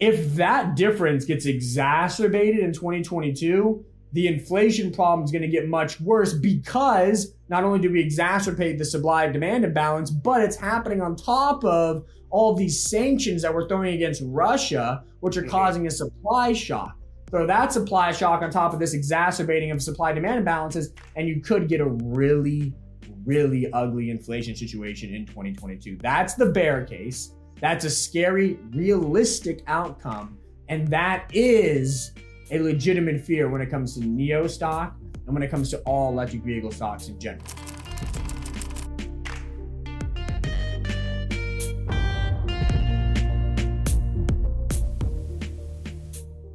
if that difference gets exacerbated in 2022, the inflation problem is going to get much worse because not only do we exacerbate the supply demand imbalance, but it's happening on top of all of these sanctions that we're throwing against Russia, which are mm-hmm. causing a supply shock. Throw that supply shock on top of this exacerbating of supply demand imbalances, and you could get a really, really ugly inflation situation in 2022. That's the bear case. That's a scary, realistic outcome. And that is a legitimate fear when it comes to NIO stock and when it comes to all electric vehicle stocks in general.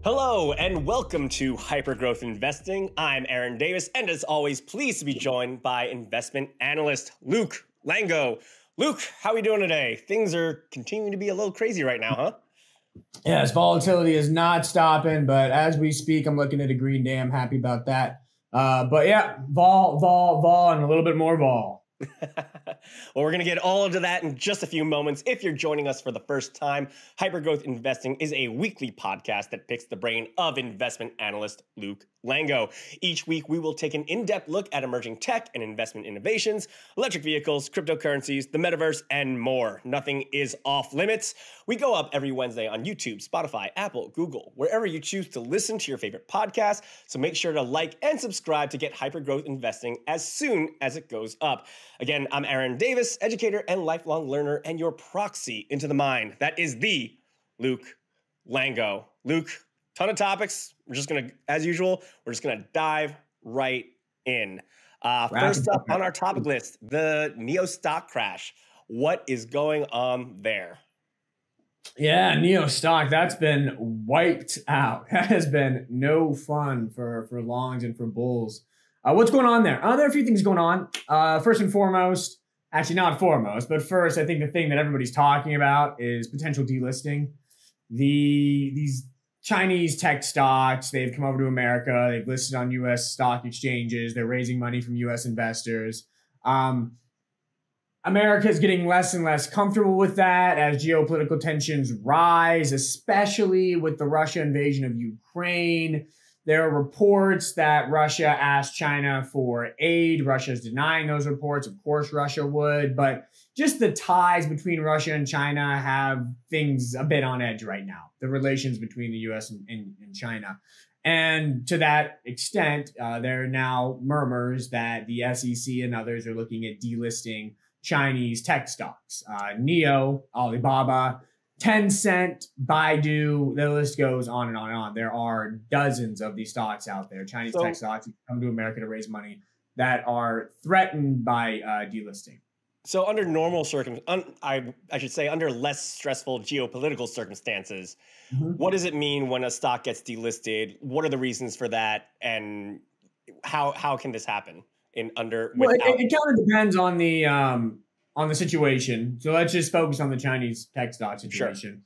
Hello and welcome to Hypergrowth Investing. I'm Aaron Davis, and as always, pleased to be joined by investment analyst Luke Lango. Luke, how are we doing today? Things are continuing to be a little crazy right now, huh? Yes, volatility is not stopping, but as we speak, I'm looking at a green day. I'm happy about that. Uh, but yeah, vol, vol, vol, and a little bit more vol. well, we're going to get all into that in just a few moments. If you're joining us for the first time, Hypergrowth Investing is a weekly podcast that picks the brain of investment analyst Luke Lango. Each week, we will take an in depth look at emerging tech and investment innovations, electric vehicles, cryptocurrencies, the metaverse, and more. Nothing is off limits. We go up every Wednesday on YouTube, Spotify, Apple, Google, wherever you choose to listen to your favorite podcast. So make sure to like and subscribe to get Hypergrowth Investing as soon as it goes up. Again, I'm Aaron Davis, educator and lifelong learner, and your proxy into the mind. That is the Luke Lango. Luke, ton of topics. We're just gonna, as usual, we're just gonna dive right in. Uh, first up on our topic list, the NIO stock crash. What is going on there? Yeah, NIO stock that's been wiped out. That has been no fun for for longs and for bulls. Uh, what's going on there? Uh, there are a few things going on. Uh, first and foremost, actually not foremost, but first, I think the thing that everybody's talking about is potential delisting. The these Chinese tech stocks, they've come over to America. They've listed on U.S. stock exchanges. They're raising money from U.S. investors. Um, America is getting less and less comfortable with that as geopolitical tensions rise, especially with the Russia invasion of Ukraine. There are reports that Russia asked China for aid. Russia is denying those reports. Of course, Russia would, but just the ties between Russia and China have things a bit on edge right now. The relations between the US and, and, and China. And to that extent, uh, there are now murmurs that the SEC and others are looking at delisting Chinese tech stocks. Uh, NIO, Alibaba, Tencent, Baidu, the list goes on and on and on. There are dozens of these stocks out there, Chinese so, tech stocks come to America to raise money that are threatened by uh, delisting. So, under normal circumstances, un- I, I should say, under less stressful geopolitical circumstances, mm-hmm. what does it mean when a stock gets delisted? What are the reasons for that, and how how can this happen in under? Well, it, it kind of depends on the um, on the situation. So let's just focus on the Chinese tech stock situation. Sure.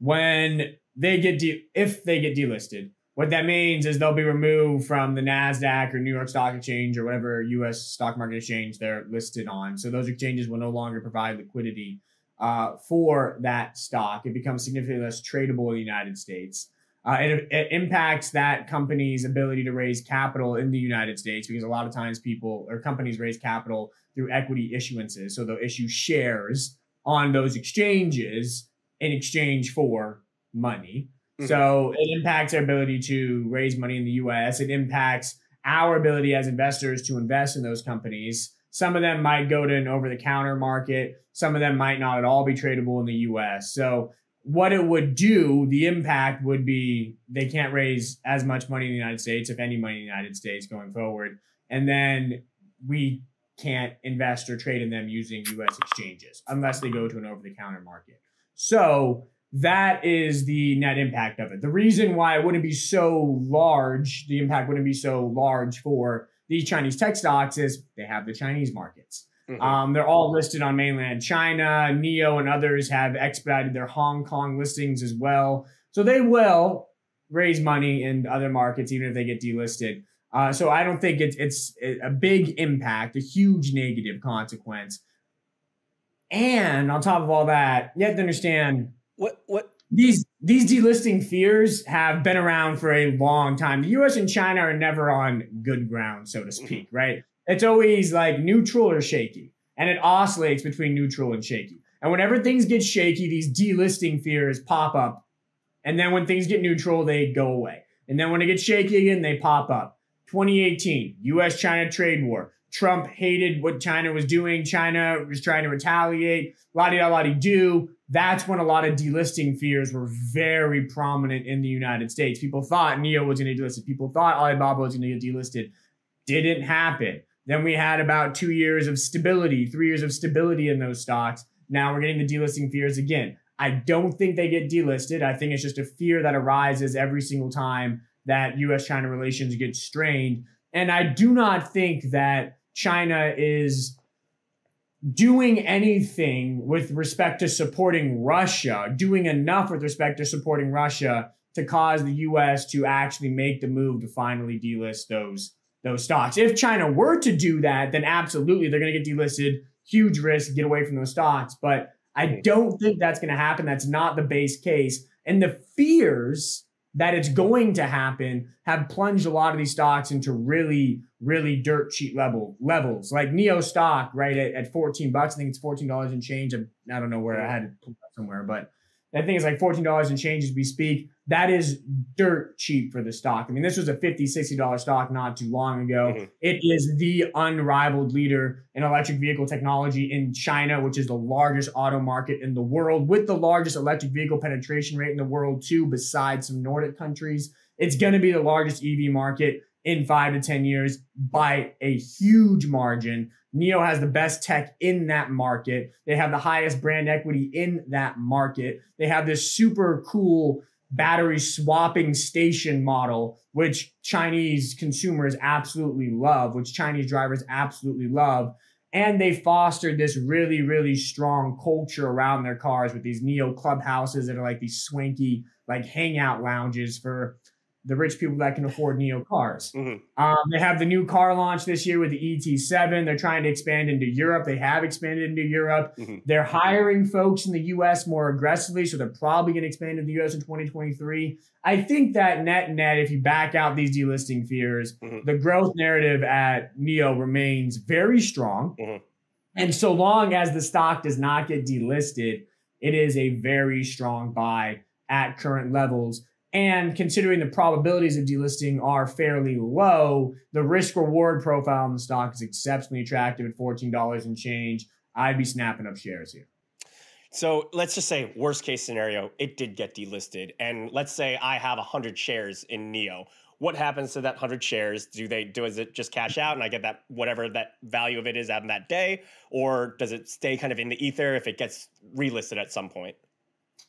When they get de- if they get delisted, what that means is they'll be removed from the Nasdaq or New York Stock Exchange or whatever U.S. stock market exchange they're listed on. So those exchanges will no longer provide liquidity uh, for that stock. It becomes significantly less tradable in the United States. Uh, it, it, impacts that company's ability to raise capital in the United States because a lot of times people or companies raise capital through equity issuances. So they'll issue shares on those exchanges in exchange for money. Mm-hmm. So it impacts our ability to raise money in the US. It impacts our ability as investors to invest in those companies. Some of them might go to an over the counter market, some of them might not at all be tradable in the US. So what it would do, the impact would be they can't raise as much money in the United States, if any money in the United States going forward. And then we can't invest or trade in them using US exchanges unless they go to an over the counter market. So that is the net impact of it. The reason why it wouldn't be so large, the impact wouldn't be so large for these Chinese tech stocks is they have the Chinese markets. Mm-hmm. Um, they're all listed on mainland China. NIO and others have expedited their Hong Kong listings as well. So they will raise money in other markets, even if they get delisted. Uh, so I don't think it's it's a big impact, a huge negative consequence. And on top of all that, you have to understand what what these these delisting fears have been around for a long time. The US and China are never on good ground, so to speak, mm-hmm. right? It's always like neutral or shaky, and it oscillates between neutral and shaky. And whenever things get shaky, these delisting fears pop up. And then when things get neutral, they go away. And then when it gets shaky again, they pop up. 2018, US China trade war. Trump hated what China was doing. China was trying to retaliate. La di da la di do. That's when a lot of delisting fears were very prominent in the United States. People thought NIO was going to get delisted. People thought Alibaba was going to get delisted. Didn't happen. Then we had about two years of stability, three years of stability in those stocks. Now we're getting the delisting fears again. I don't think they get delisted. I think it's just a fear that arises every single time that US China relations get strained. And I do not think that China is doing anything with respect to supporting Russia, doing enough with respect to supporting Russia to cause the US to actually make the move to finally delist those those stocks. If China were to do that, then absolutely they're going to get delisted. Huge risk, get away from those stocks. But I hmm. don't think that's going to happen. That's not the base case. And the fears that it's going to happen have plunged a lot of these stocks into really, really dirt cheap level levels. Like NIO stock, right at, at 14 bucks. I think it's $14 and change. I, I don't know where I had it somewhere, but I think it's like $14 and change as we speak. That is dirt cheap for the stock. I mean, this was a $50, $60 stock not too long ago. Mm-hmm. It is the unrivaled leader in electric vehicle technology in China, which is the largest auto market in the world, with the largest electric vehicle penetration rate in the world, too, besides some Nordic countries. It's going to be the largest EV market in five to 10 years by a huge margin. NIO has the best tech in that market. They have the highest brand equity in that market. They have this super cool battery swapping station model, which Chinese consumers absolutely love, which Chinese drivers absolutely love. And they fostered this really, really strong culture around their cars with these NIO clubhouses that are like these swanky, like hangout lounges for the rich people that can afford NIO cars. Mm-hmm. Um, they have the new car launch this year with the ET7. They're trying to expand into Europe. They have expanded into Europe. Mm-hmm. They're hiring folks in the US more aggressively, so they're probably going to expand in the US in 2023. I think that net net, if you back out these delisting fears, mm-hmm. the growth narrative at NIO remains very strong. Mm-hmm. And so long as the stock does not get delisted, it is a very strong buy at current levels. And considering the probabilities of delisting are fairly low, the risk reward profile on the stock is exceptionally attractive at $14 and change. I'd be snapping up shares here. So let's just say, worst case scenario, it did get delisted. And let's say I have 100 shares in NIO. What happens to that 100 shares? Do they does it just cash out and I get that whatever that value of it is on that day? Or does it stay kind of in the ether if it gets relisted at some point?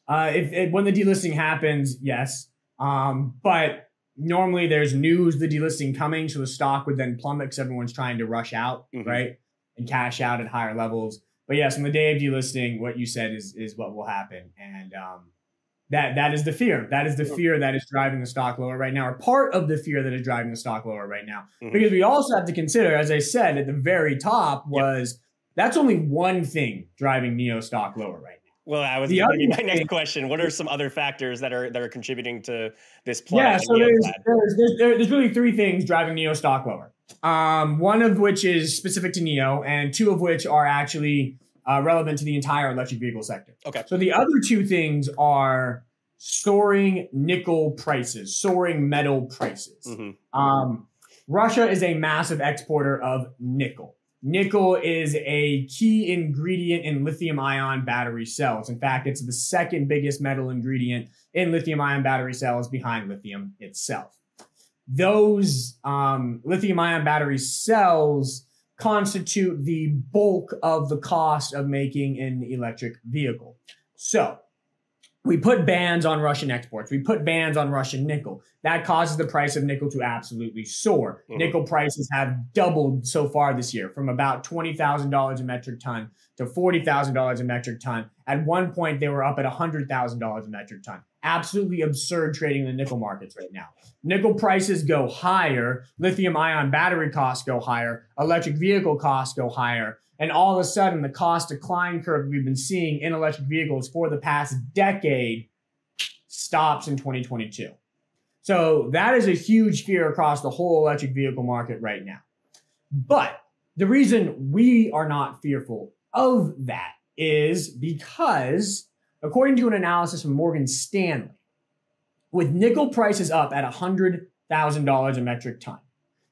Uh, if, if, when the delisting happens, yes. Um, but normally there's news the delisting coming, so the stock would then plummet because everyone's trying to rush out, mm-hmm. right, and cash out at higher levels. But yes, on the day of delisting, what you said is is what will happen, and um, that that is the fear. That is the fear that is driving the stock lower right now, or part of the fear that is driving the stock lower right now. Mm-hmm. Because we also have to consider, as I said at the very top, was yep. that's only one thing driving NIO stock lower right well, I was going to be my next question. What are some other factors that are that are contributing to this play? Yeah, so there's there's, there's, there's really three things driving NIO stock lower. Um, one of which is specific to NIO, and two of which are actually uh, relevant to the entire electric vehicle sector. Okay. So the other two things are soaring nickel prices, soaring metal prices. Mm-hmm. Um, Russia is a massive exporter of nickel. Nickel is a key ingredient in lithium ion battery cells. In fact, it's the second biggest metal ingredient in lithium ion battery cells behind lithium itself. Those um, lithium ion battery cells constitute the bulk of the cost of making an electric vehicle. So, we put bans on Russian exports. We put bans on Russian nickel. That causes the price of nickel to absolutely soar. Mm-hmm. Nickel prices have doubled so far this year from about $20,000 a metric ton to $40,000 a metric ton. At one point, they were up at $100,000 a metric ton. Absolutely absurd trading in the nickel markets right now. Nickel prices go higher, lithium ion battery costs go higher, electric vehicle costs go higher. And all of a sudden, the cost decline curve we've been seeing in electric vehicles for the past decade stops in 2022. So that is a huge fear across the whole electric vehicle market right now. But the reason we are not fearful of that is because, according to an analysis from Morgan Stanley, with nickel prices up at $100,000 a metric ton,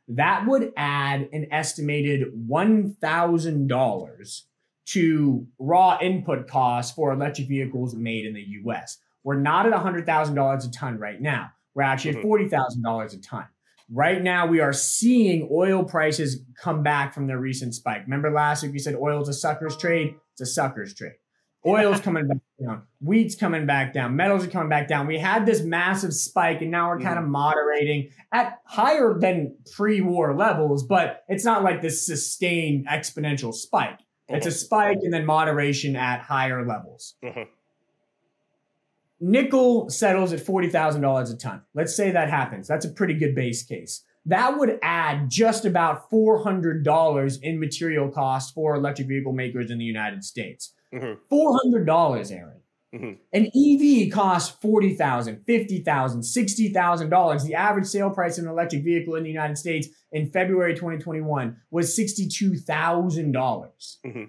that would add an estimated $1,000 to raw input costs for electric vehicles made in the US. We're not at $100,000 a ton right now. We're actually at mm-hmm. $40,000 a ton. Right now, we are seeing oil prices come back from their recent spike. Remember last week we said oil is a sucker's trade? It's a sucker's trade. Oil's coming back down. Wheat's coming back down. Metals are coming back down. We had this massive spike, and now we're kind of mm-hmm. moderating at higher than pre-war levels, but it's not like this sustained exponential spike. It's a spike and then moderation at higher levels. Mm-hmm. Nickel settles at $40,000 a ton. Let's say that happens. That's a pretty good base case. That would add just about $400 in material costs for electric vehicle makers in the United States. Mm-hmm. $400, Aaron. Mm-hmm. An EV costs $40,000, $50,000, $60,000. The average sale price of an electric vehicle in the United States in February 2021 was $62,000. Mm-hmm.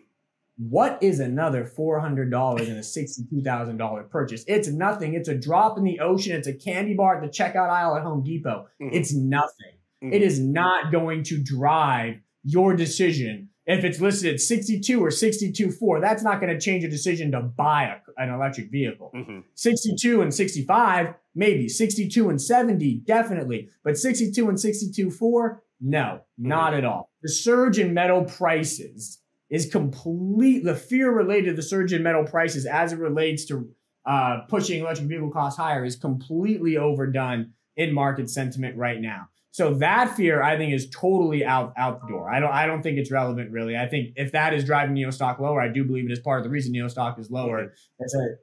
What is another $400 in a $62,000 purchase? It's nothing. It's a drop in the ocean. It's a candy bar at the checkout aisle at Home Depot. Mm-hmm. It's nothing. Mm-hmm. It is not going to drive your decision. If it's listed at 62 or 62.4, that's not going to change a decision to buy a, an electric vehicle. Mm-hmm. 62 and 65, maybe. 62 and 70, definitely. But 62 and 62.4, no, not mm-hmm. at all. The surge in metal prices is complete the fear related to the surge in metal prices as it relates to uh, pushing electric vehicle costs higher is completely overdone in market sentiment right now. So that fear, I think, is totally out out the door. I don't I don't think it's relevant really. I think if that is driving NIO stock lower, I do believe it is part of the reason NIO stock is lower. It's a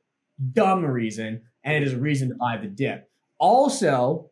dumb reason, and it is a reason to buy the dip. Also,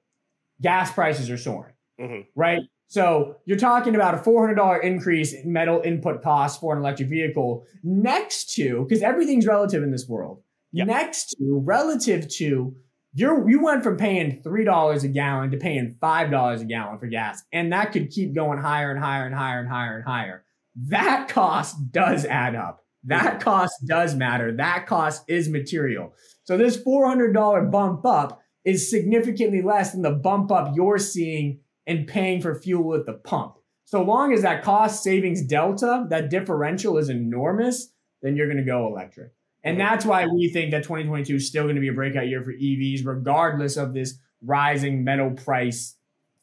gas prices are soaring. Mm-hmm. Right? So you're talking about a $400 increase in metal input costs for an electric vehicle next to, because everything's relative in this world, yep. next to, relative to, you're, you went from paying $3 a gallon to paying $5 a gallon for gas. And that could keep going higher and higher and higher and higher and higher. That cost does add up. That cost does matter. That cost is material. So this $400 bump up is significantly less than the bump up you're seeing and paying for fuel at the pump. So long as that cost savings delta, that differential is enormous, then you're going to go electric. And that's why we think that 2022 is still going to be a breakout year for EVs, regardless of this rising metal price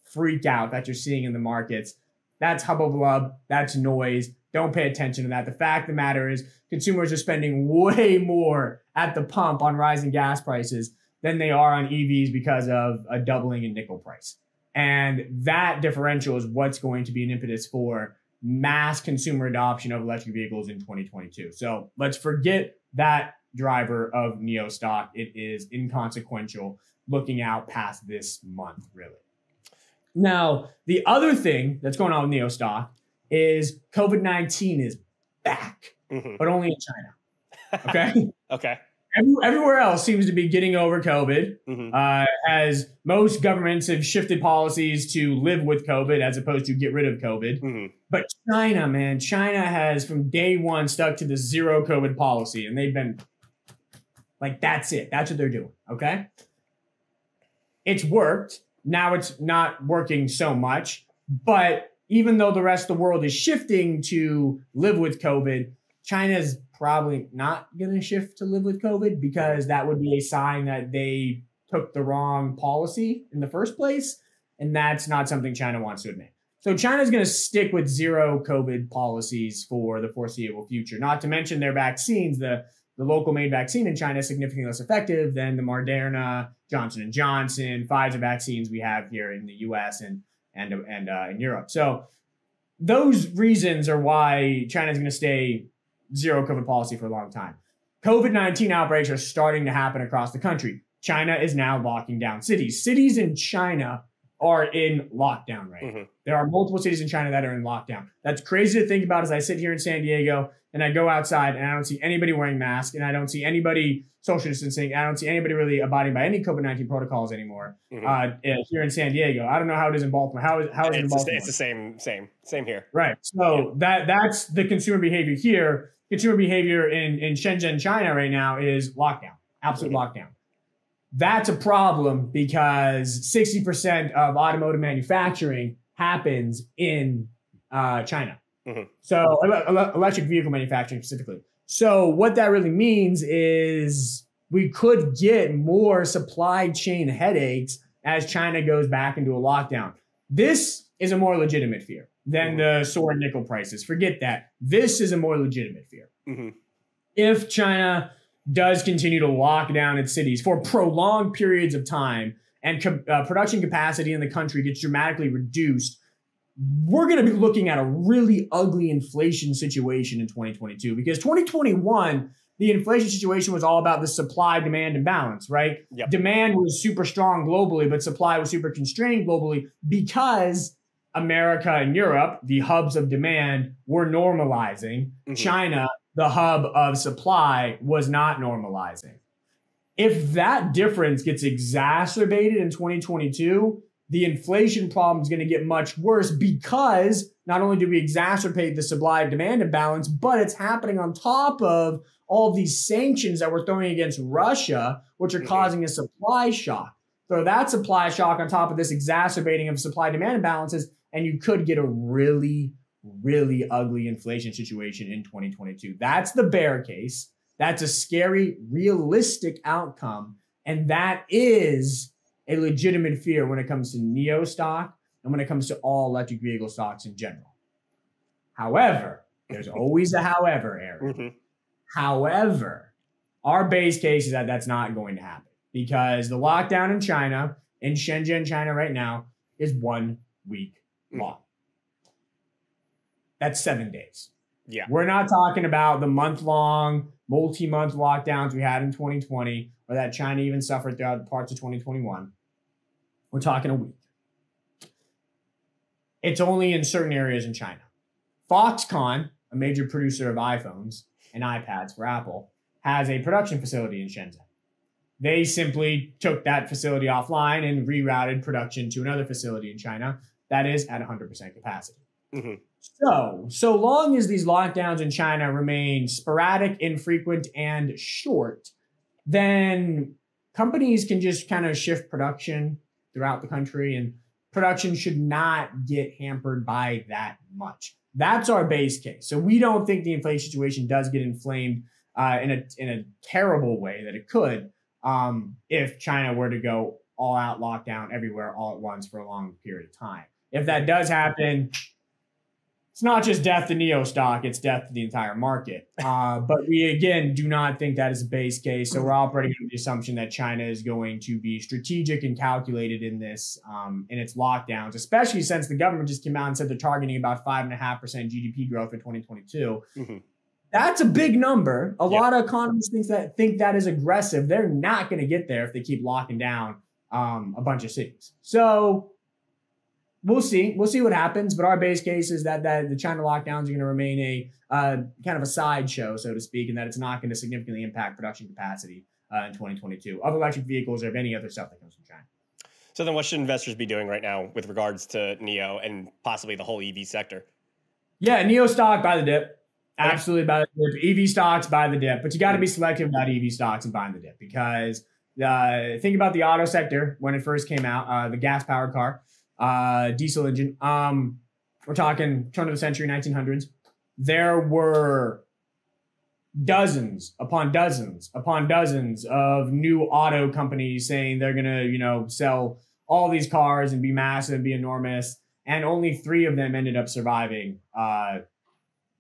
freak out that you're seeing in the markets. That's hubbub, that's noise. Don't pay attention to that. The fact of the matter is, consumers are spending way more at the pump on rising gas prices than they are on EVs because of a doubling in nickel price. And that differential is what's going to be an impetus for mass consumer adoption of electric vehicles in 2022. So let's forget that driver of NIO stock. It is inconsequential looking out past this month, really. Now, the other thing that's going on with NIO stock is COVID 19 is back, mm-hmm. but only in China. Okay. okay everywhere else seems to be getting over COVID, mm-hmm. uh, as most governments have shifted policies to live with COVID as opposed to get rid of COVID. Mm-hmm. But China, man, China has from day one stuck to the zero COVID policy, and they've been like, that's it. That's what they're doing. Okay. It's worked. Now it's not working so much. But even though the rest of the world is shifting to live with COVID, China's probably not going to shift to live with COVID because that would be a sign that they took the wrong policy in the first place. And that's not something China wants to admit. So China's going to stick with zero COVID policies for the foreseeable future. Not to mention their vaccines. The the local made vaccine in China is significantly less effective than the Moderna, Johnson and Johnson, Pfizer vaccines we have here in the U.S. and and and uh, in Europe. So those reasons are why China is going to stay zero COVID policy for a long time. COVID 19 outbreaks are starting to happen across the country. China is now locking down cities. Cities in China are in lockdown right mm-hmm. There are multiple cities in China that are in lockdown. That's crazy to think about as I sit here in San Diego and I go outside and I don't see anybody wearing masks and I don't see anybody social distancing. I don't see anybody really abiding by any COVID 19 protocols anymore mm-hmm. uh, here in San Diego. I don't know how it is in Baltimore. How is, how is it in Baltimore? It's the same, same, same here. Right. So yeah. that that's the consumer behavior here. Consumer behavior in, in Shenzhen, China right now is lockdown, absolute lockdown. That's a problem because 60% of automotive manufacturing happens in uh, China. Mm-hmm. So electric vehicle manufacturing specifically. So what that really means is we could get more supply chain headaches as China goes back into a lockdown. This is a more legitimate fear than mm-hmm. the soaring nickel prices. Forget that. This is a more legitimate fear. Mm-hmm. If China does continue to lock down its cities for prolonged periods of time and co- uh, production capacity in the country gets dramatically reduced, we're going to be looking at a really ugly inflation situation in 2022 because 2021 the inflation situation was all about the supply demand imbalance right yep. demand was super strong globally but supply was super constrained globally because america and europe the hubs of demand were normalizing mm-hmm. china the hub of supply was not normalizing. If that difference gets exacerbated in 2022, the inflation problem is going to get much worse because not only do we exacerbate the supply demand imbalance, but it's happening on top of all of these sanctions that we're throwing against Russia, which are mm-hmm. causing a supply shock. Throw that supply shock on top of this exacerbating of supply demand imbalances, and you could get a really really ugly inflation situation in 2022. That's the bear case. That's a scary, realistic outcome. And that is a legitimate fear when it comes to NIO stock and when it comes to all electric vehicle stocks in general. However, there's always a however, Aaron. Mm-hmm. However, our base case is that that's not going to happen because the lockdown in China, in Shenzhen, China right now, is one week Mm. long. That's seven days. Yeah. We're not talking about the month long, multi month lockdowns we had in 2020 or that China even suffered throughout parts of 2021. We're talking a week. It's only in certain areas in China. Foxconn, a major producer of iPhones and iPads for Apple, has a production facility in Shenzhen. They simply took that facility offline and rerouted production to another facility in China that is at 100% capacity. Mm-hmm. So, so long as these lockdowns in China remain sporadic, infrequent, and short, then companies can just kind of shift production throughout the country, and production should not get hampered by that much. That's our base case. So we don't think the inflation situation does get inflamed uh, in a in a terrible way that it could um, if China were to go all out lockdown everywhere all at once for a long period of time. If that does happen, it's not just death to NIO stock, it's death to the entire market. Uh, but we, again, do not think that is a base case. So we're operating under the assumption that China is going to be strategic and calculated in this, um, in its lockdowns, especially since the government just came out and said they're targeting about 5.5% GDP growth for 2022. Mm-hmm. That's a big number. A yeah. lot of economists think that think that is aggressive. They're not going to get there if they keep locking down um, a bunch of cities. So we'll see. We'll see what happens. But our base case is that that the China lockdowns are going to remain a uh, kind of a sideshow, so to speak, and that it's not going to significantly impact production capacity uh, in 2022 of electric vehicles or of any other stuff that comes from China. So then, what should investors be doing right now with regards to NIO and possibly the whole EV sector? Yeah, NIO stock by the dip. Absolutely by the dip. EV stocks by the dip, but you got to be selective about EV stocks and buying the dip because uh, think about the auto sector when it first came out, uh, the gas powered car uh, diesel engine. Um, we're talking turn of the century, 1900s. There were dozens upon dozens upon dozens of new auto companies saying they're gonna, you know, sell all these cars and be massive, and be enormous, and only three of them ended up surviving. Uh,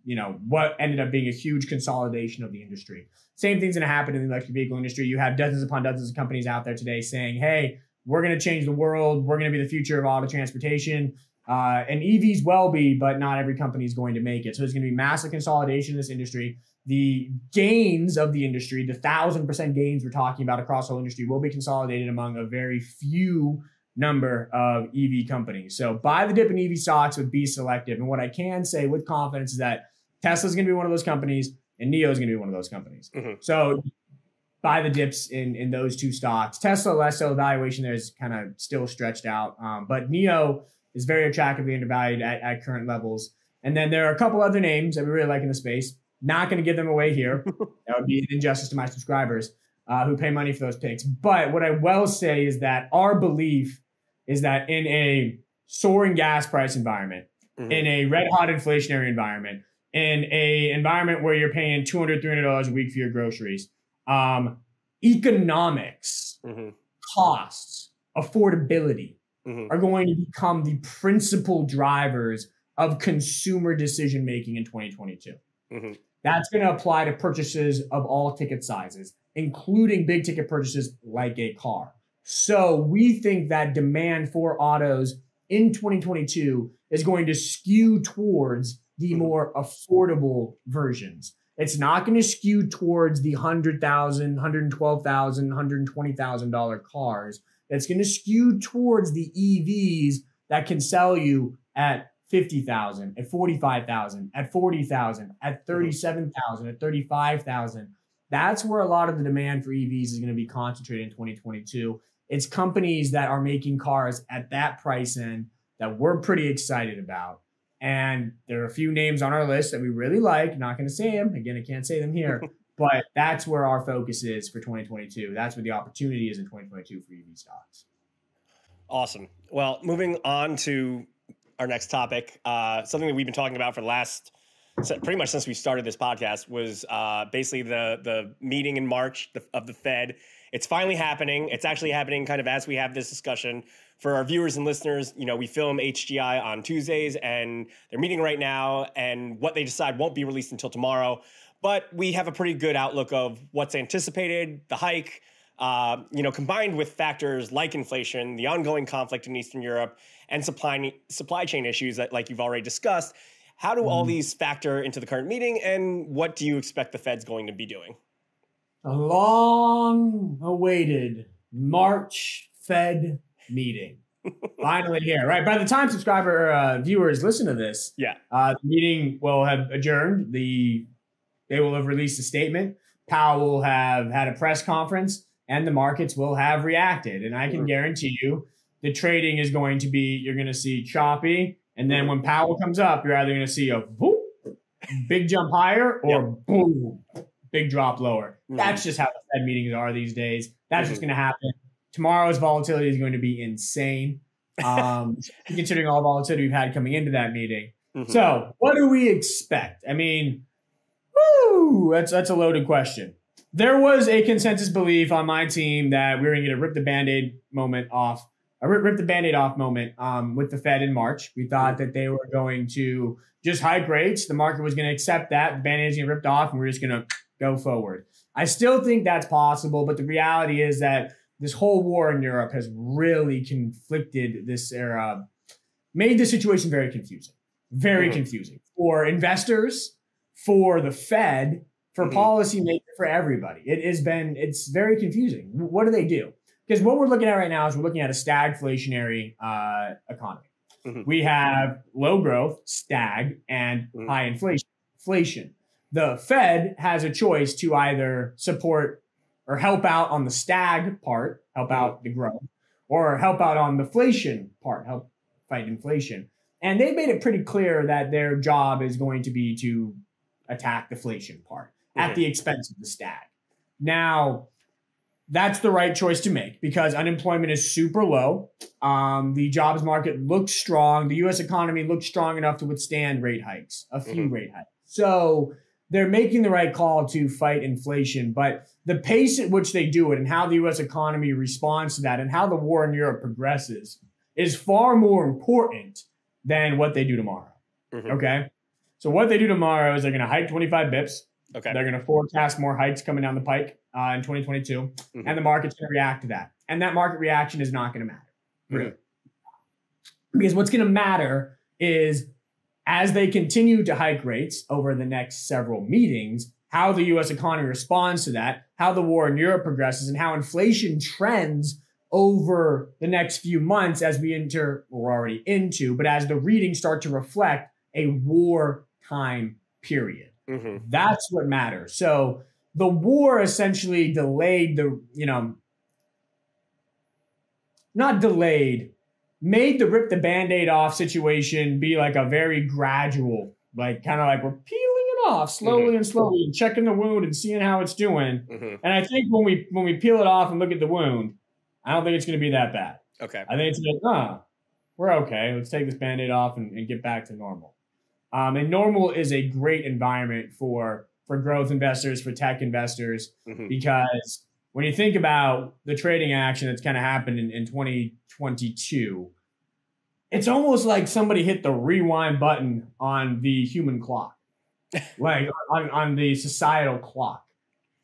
you know what ended up being a huge consolidation of the industry. Same thing's gonna happen in the electric vehicle industry. You have dozens upon dozens of companies out there today saying, "Hey, we're going to change the world. We're going to be the future of auto transportation. Uh, and EVs will be, but not every company is going to make it. So there's going to be massive consolidation in this industry. The gains of the industry, the thousand percent gains we're talking about across the whole industry, will be consolidated among a very few number of EV companies. So buy the dip in EV stocks with be selective. And what I can say with confidence is that Tesla's going to be one of those companies and NIO is going to be one of those companies. Mm-hmm. So buy the dips in in those two stocks. Tesla less so valuation there is kind of still stretched out, um, but NIO is very attractively undervalued at, at current levels. And then there are a couple other names that we really like in the space. Not going to give them away here. that would be an injustice to my subscribers uh, who pay money for those picks. But what I will say is that our belief is that in a soaring gas price environment, mm-hmm. in a red hot inflationary environment, in a environment where you're paying $200, $300 a week for your groceries, um, economics, mm-hmm. costs, affordability mm-hmm. are going to become the principal drivers of consumer decision making in 2022. Mm-hmm. That's going to apply to purchases of all ticket sizes, including big ticket purchases like a car. So we think that demand for autos in 2022 is going to skew towards the mm-hmm. more affordable versions. It's not going to skew towards the $100,000, $112,000, $120,000 cars. It's going to skew towards the EVs that can sell you at 50,000, at 45,000, at 40,000, at mm-hmm. 37,000, at 35,000. That's where a lot of the demand for EVs is going to be concentrated in 2022. It's companies that are making cars at that price end that we're pretty excited about. And there are a few names on our list that we really like. Not going to say them. Again, I can't say them here. but that's where our focus is for 2022. That's where the opportunity is in 2022 for EV stocks. Awesome. Well, moving on to our next topic, uh, something that we've been talking about for the last pretty much since we started this podcast was uh, basically the the meeting in March of the Fed. It's finally happening. It's actually happening kind of as we have this discussion for our viewers and listeners, you know, we film HGI on Tuesdays and they're meeting right now, and what they decide won't be released until tomorrow. But we have a pretty good outlook of what's anticipated, the hike, uh, you know, combined with factors like inflation, the ongoing conflict in Eastern Europe, and supply supply chain issues that, like you've already discussed. How do all mm-hmm. these factor into the current meeting, and what do you expect the Fed's going to be doing? A long awaited March Fed meeting. Finally here, right? By the time subscriber uh, viewers listen to this, yeah, uh, the meeting will have adjourned. The they will have released a statement. Powell will have had a press conference, and the markets will have reacted. And I can guarantee you, the trading is going to be you're going to see choppy, and then when Powell comes up, you're either going to see a whoop, big jump higher or yep. boom, big drop lower. Mm-hmm. That's just how the Fed meetings are these days. That's mm-hmm. just going to happen tomorrow's volatility is going to be insane. Um, considering all the volatility we've had coming into that meeting. Mm-hmm. So, what do we expect? I mean, whoo, that's that's a loaded question. There was a consensus belief on my team that we were going to get a rip the band-aid moment off, a rip, rip the band-aid off moment um, with the Fed in March. We thought that they were going to just hike rates. The market was going to accept that. The band-aid's going to ripped off, and we're just going to go forward. I still think that's possible, but the reality is that this whole war in Europe has really conflicted this era, made the situation very confusing, very mm-hmm. confusing for investors, for the Fed, for mm-hmm. policymakers, for everybody. It has been, it's very confusing. What do they do? Because what we're looking at right now is we're looking at a stagflationary uh, economy. Mm-hmm. We have low growth, stag, and mm-hmm. high inflation. Inflation. The Fed has a choice to either support or help out on the stag part, help out the growth, or help out on the inflation part, help fight inflation. And they've made it pretty clear that their job is going to be to attack the inflation part at the expense of the stag. Now, that's the right choice to make because unemployment is super low. Um, the jobs market looks strong. The U.S. economy looks strong enough to withstand rate hikes, a few mm-hmm. rate hikes. So they're making the right call to fight inflation, but the pace at which they do it and how the US economy responds to that and how the war in Europe progresses is far more important than what they do tomorrow. Mm-hmm. Okay. So what they do tomorrow is they're going to hike 25 bips. Okay. They're going to forecast more hikes coming down the pike uh, in 2022, mm-hmm. and the market's going to react to that. And that market reaction is not going to matter, really, mm-hmm. because what's going to matter is as they continue to hike rates over the next several meetings, how the US economy responds to that, how the war in Europe progresses, and how inflation trends over the next few months as we enter, we're already into, but as the readings start to reflect a wartime period. Mm-hmm. That's what matters. So the war essentially delayed the, you know, not delayed, made the rip the band aid off situation be like a very gradual, like kind of like we're peeling it off slowly mm-hmm. and slowly and checking the wound and seeing how it's doing. Mm-hmm. And I think when we when we peel it off and look at the wound, I don't think it's going to be that bad. Okay. I think it's like, ah, we're okay. Let's take this band aid off and, and, get back to normal. Um, and normal is a great environment for for growth investors, for tech investors, mm-hmm. because when you think about the trading action that's kind of happened in, in 2022, it's almost like somebody hit the rewind button on the human clock, like on, on the societal clock.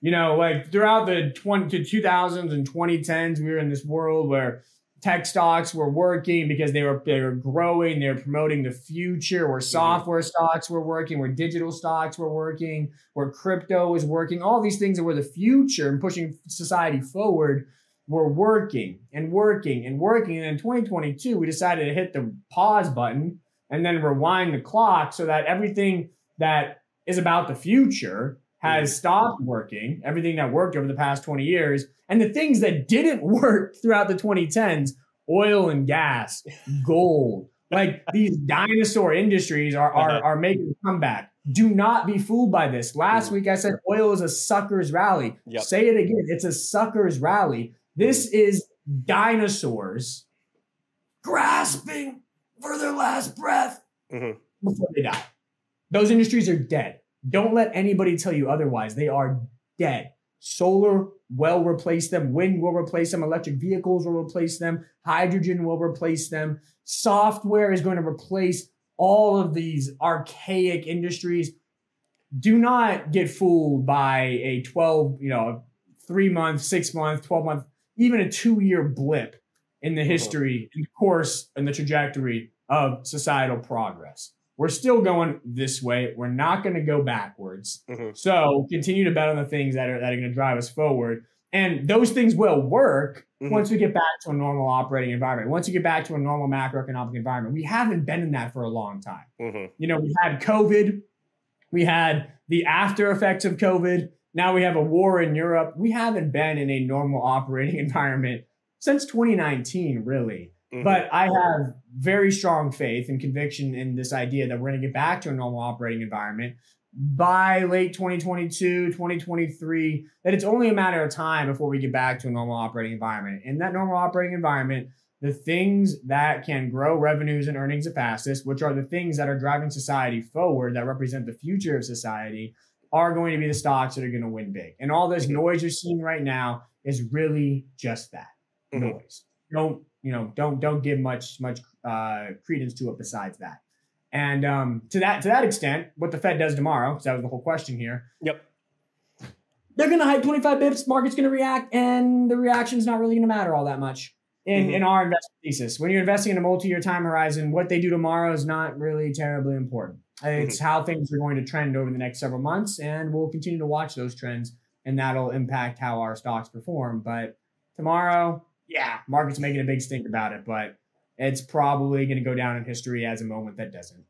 You know, like throughout the 20 to 2000s and 2010s, we were in this world where tech stocks were working because they were they were growing, they were promoting the future, where mm-hmm. software stocks were working, where digital stocks were working, where crypto was working. All these things that were the future and pushing society forward were working and working and working. And in 2022, we decided to hit the pause button and then rewind the clock so that everything that is about the future has stopped working, everything that worked over the past 20 years, and the things that didn't work throughout the 2010s, oil and gas, gold, like these dinosaur industries are, are, uh-huh. are making a comeback. Do not be fooled by this. Last mm. week I said oil is a sucker's rally. Yep. Say it again. It's a sucker's rally. This is dinosaurs grasping for their last breath mm-hmm. before they die. Those industries are dead. Don't let anybody tell you otherwise. They are dead. Solar will replace them. Wind will replace them. Electric vehicles will replace them. Hydrogen will replace them. Software is going to replace all of these archaic industries. Do not get fooled by a 12, you know, three month, six month, 12 month, even a two year blip in the uh-huh. history, in the course, and the trajectory of societal progress. We're still going this way. We're not going to go backwards. Mm-hmm. So continue to bet on the things that are that are going to drive us forward. And those things will work mm-hmm. once we get back to a normal operating environment. Once you get back to a normal macroeconomic environment, we haven't been in that for a long time. Mm-hmm. You know, we had COVID, we had the after effects of COVID. Now we have a war in Europe. We haven't been in a normal operating environment since 2019, really. Mm-hmm. But I have very strong faith and conviction in this idea that we're going to get back to a normal operating environment by late 2022, 2023, that it's only a matter of time before we get back to a normal operating environment. In that normal operating environment, the things that can grow revenues and earnings the fastest, which are the things that are driving society forward, that represent the future of society, are going to be the stocks that are going to win big. And all this mm-hmm. noise you're seeing right now is really just that mm-hmm. noise. Don't you know, don't don't give much much uh, credence to it besides that. And um, to that to that extent, what the Fed does tomorrow, because that was the whole question here. Yep. They're going to hike 25 bips. Market's going to react, and the reaction's not really going to matter all that much in, mm-hmm. in our investment thesis. When you're investing in a multi-year time horizon, what they do tomorrow is not really terribly important. It's mm-hmm. how things are going to trend over the next several months, and we'll continue to watch those trends, and that'll impact how our stocks perform. But tomorrow, yeah, market's making a big stink about it, but it's probably going to go down in history as a moment that doesn't.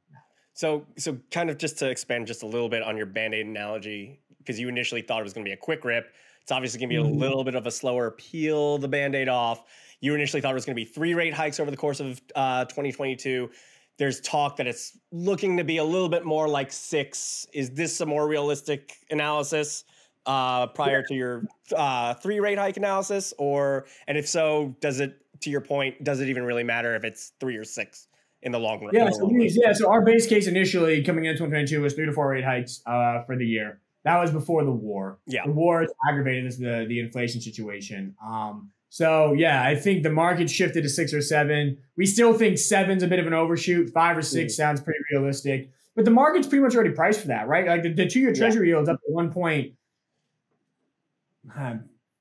So, so kind of just to expand just a little bit on your band aid analogy, because you initially thought it was going to be a quick rip. It's obviously going to be a mm-hmm. little bit of a slower peel the band aid off. You initially thought it was going to be three rate hikes over the course of uh, 2022. There's talk that it's looking to be a little bit more like six. Is this a more realistic analysis? Uh, prior to your uh, three rate hike analysis, or and if so, does it to your point, does it even really matter if it's three or six in the long run? Yeah, so we, yeah. So our base case initially coming into 2022 was three to four rate hikes uh, for the year. That was before the war. Yeah, the war has aggravated this, the the inflation situation. Um, so yeah, I think the market shifted to six or seven. We still think seven's a bit of an overshoot. Five or six mm. sounds pretty realistic. But the market's pretty much already priced for that, right? Like the, the two-year treasury yeah. yield's up to one point I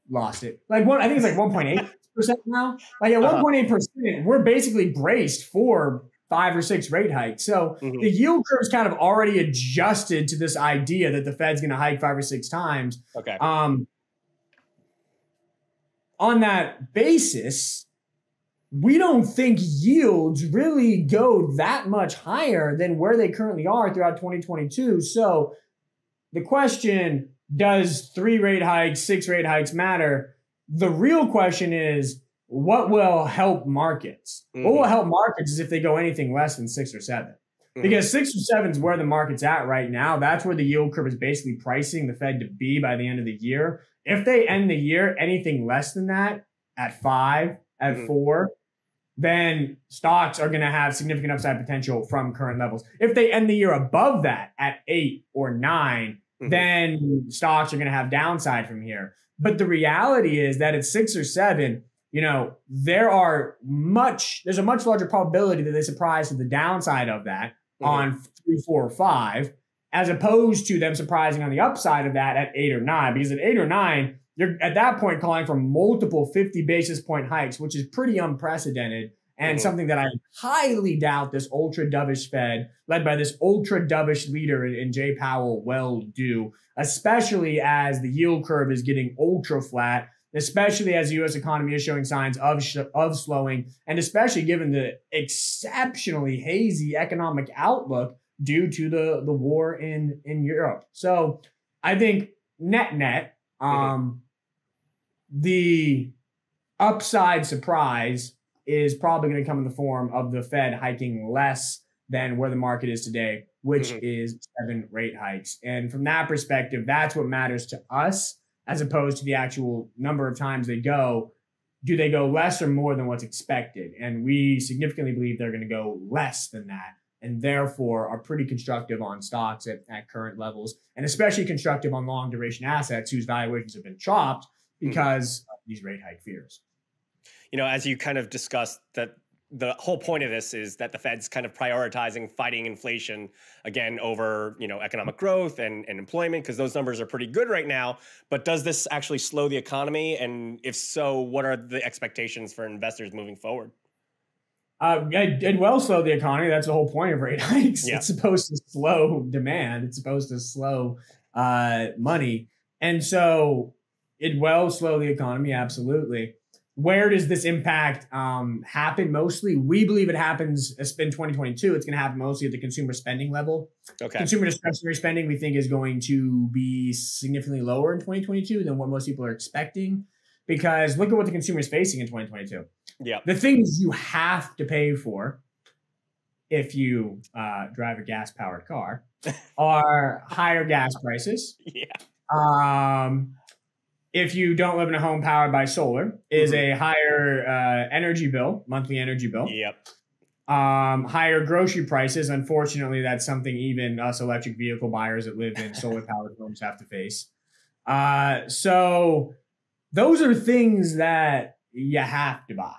lost it. Like one, I think it's like 1.8 percent now. Like at uh-huh. 1.8 percent, we're basically braced for five or six rate hikes. So mm-hmm. the yield curve is kind of already adjusted to this idea that the Fed's going to hike five or six times. Okay. Um, on that basis, we don't think yields really go that much higher than where they currently are throughout 2022. So the question does three rate hikes, six rate hikes matter? The real question is what will help markets? Mm-hmm. What will mm-hmm. help markets is if they go anything less than six or 7 mm-hmm. Because six or seven is where the market's at right now. That's where the yield curve is basically pricing the Fed to be by the end of the year. If they end the year anything less than that at five, at mm-hmm. four, then stocks are going to have significant upside potential from current levels. If they end the year above that at eight or 9 mm-hmm. then stocks are going to have downside from here. But the reality is that at six or seven, you know, there are much, there's a much larger probability that they surprise to the downside of that mm-hmm. on three, four, or five, as opposed to them surprising on the upside of that at eight or nine. Because at eight or nine, you're at that point calling for multiple 50 basis point hikes, which is pretty unprecedented and mm-hmm. something that I highly doubt this ultra dovish Fed, led by this ultra dovish leader in, Jay Powell, will do, especially as the yield curve is getting ultra flat, especially as the U.S. economy is showing signs of sh- of slowing, and especially given the exceptionally hazy economic outlook due to the the war in in Europe. So I think net net, mm-hmm. um, mm-hmm. the upside surprise is probably going to come in the form of the Fed hiking less than where the market is today, which mm-hmm. is seven rate hikes. And from that perspective, that's what matters to us as opposed to the actual number of times they go. Do they go less or more than what's expected? And we significantly believe they're going to go less than that and therefore are pretty constructive on stocks at, at current levels and especially constructive on long duration assets whose valuations have been chopped mm-hmm. because mm-hmm. of these rate hike fears you know, as you kind of discussed that the whole point of this is that the Fed's kind of prioritizing fighting inflation again over you know economic growth and, and employment because those numbers are pretty good right now. But does this actually slow the economy? And if so, what are the expectations for investors moving forward? Uh, it, it will slow the economy. That's the whole point of rate hikes. Yeah. It's supposed to slow demand. It's supposed to slow uh, money, and so it will slow the economy. Absolutely where does this impact um, happen mostly? We believe it happens in 2022. It's going to happen mostly at the consumer spending level. Okay. Consumer discretionary spending, we think, is going to be significantly lower in 2022 than what most people are expecting. Because look at what the consumer is facing in 2022. Yeah. The things you have to pay for if you uh, drive a gas powered car are higher gas prices. Yeah. Um, if you don't live in a home powered by solar, is mm-hmm. a higher uh, energy bill, monthly energy bill. Yep. Um, higher grocery prices. Unfortunately, that's something even us electric vehicle buyers that live in solar powered homes have to face. Uh, so those are things that you have to buy.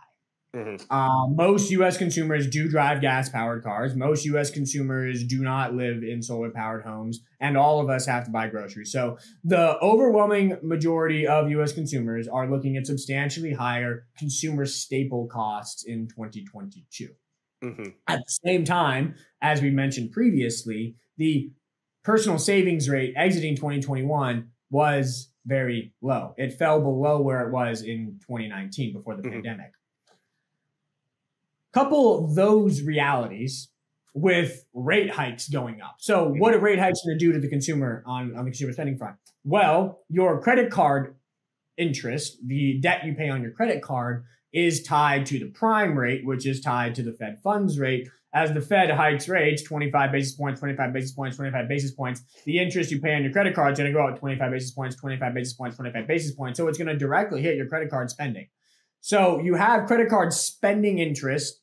Mm-hmm. Uh, most U.S. consumers do drive gas powered cars. Most U.S. consumers do not live in solar powered homes, and all of us have to buy groceries. So the overwhelming majority of U.S. consumers are looking at substantially higher consumer staple costs in 2022. Mm-hmm. At the same time, as we mentioned previously, the personal savings rate exiting 2021 was very low. It fell below where it was in 2019 before the mm-hmm. pandemic couple those realities with rate hikes going up. So, mm-hmm. what are rate hikes going to do to the consumer on, on the consumer spending front? Well, your credit card interest, the debt you pay on your credit card, is tied to the prime rate, which is tied to the Fed funds rate. As the Fed hikes rates 25 basis points, 25 basis points, 25 basis points, the interest you pay on your credit card is going to go up 25 basis points, 25 basis points, 25 basis points. So it's going to directly hit your credit card spending. So you have credit card spending interest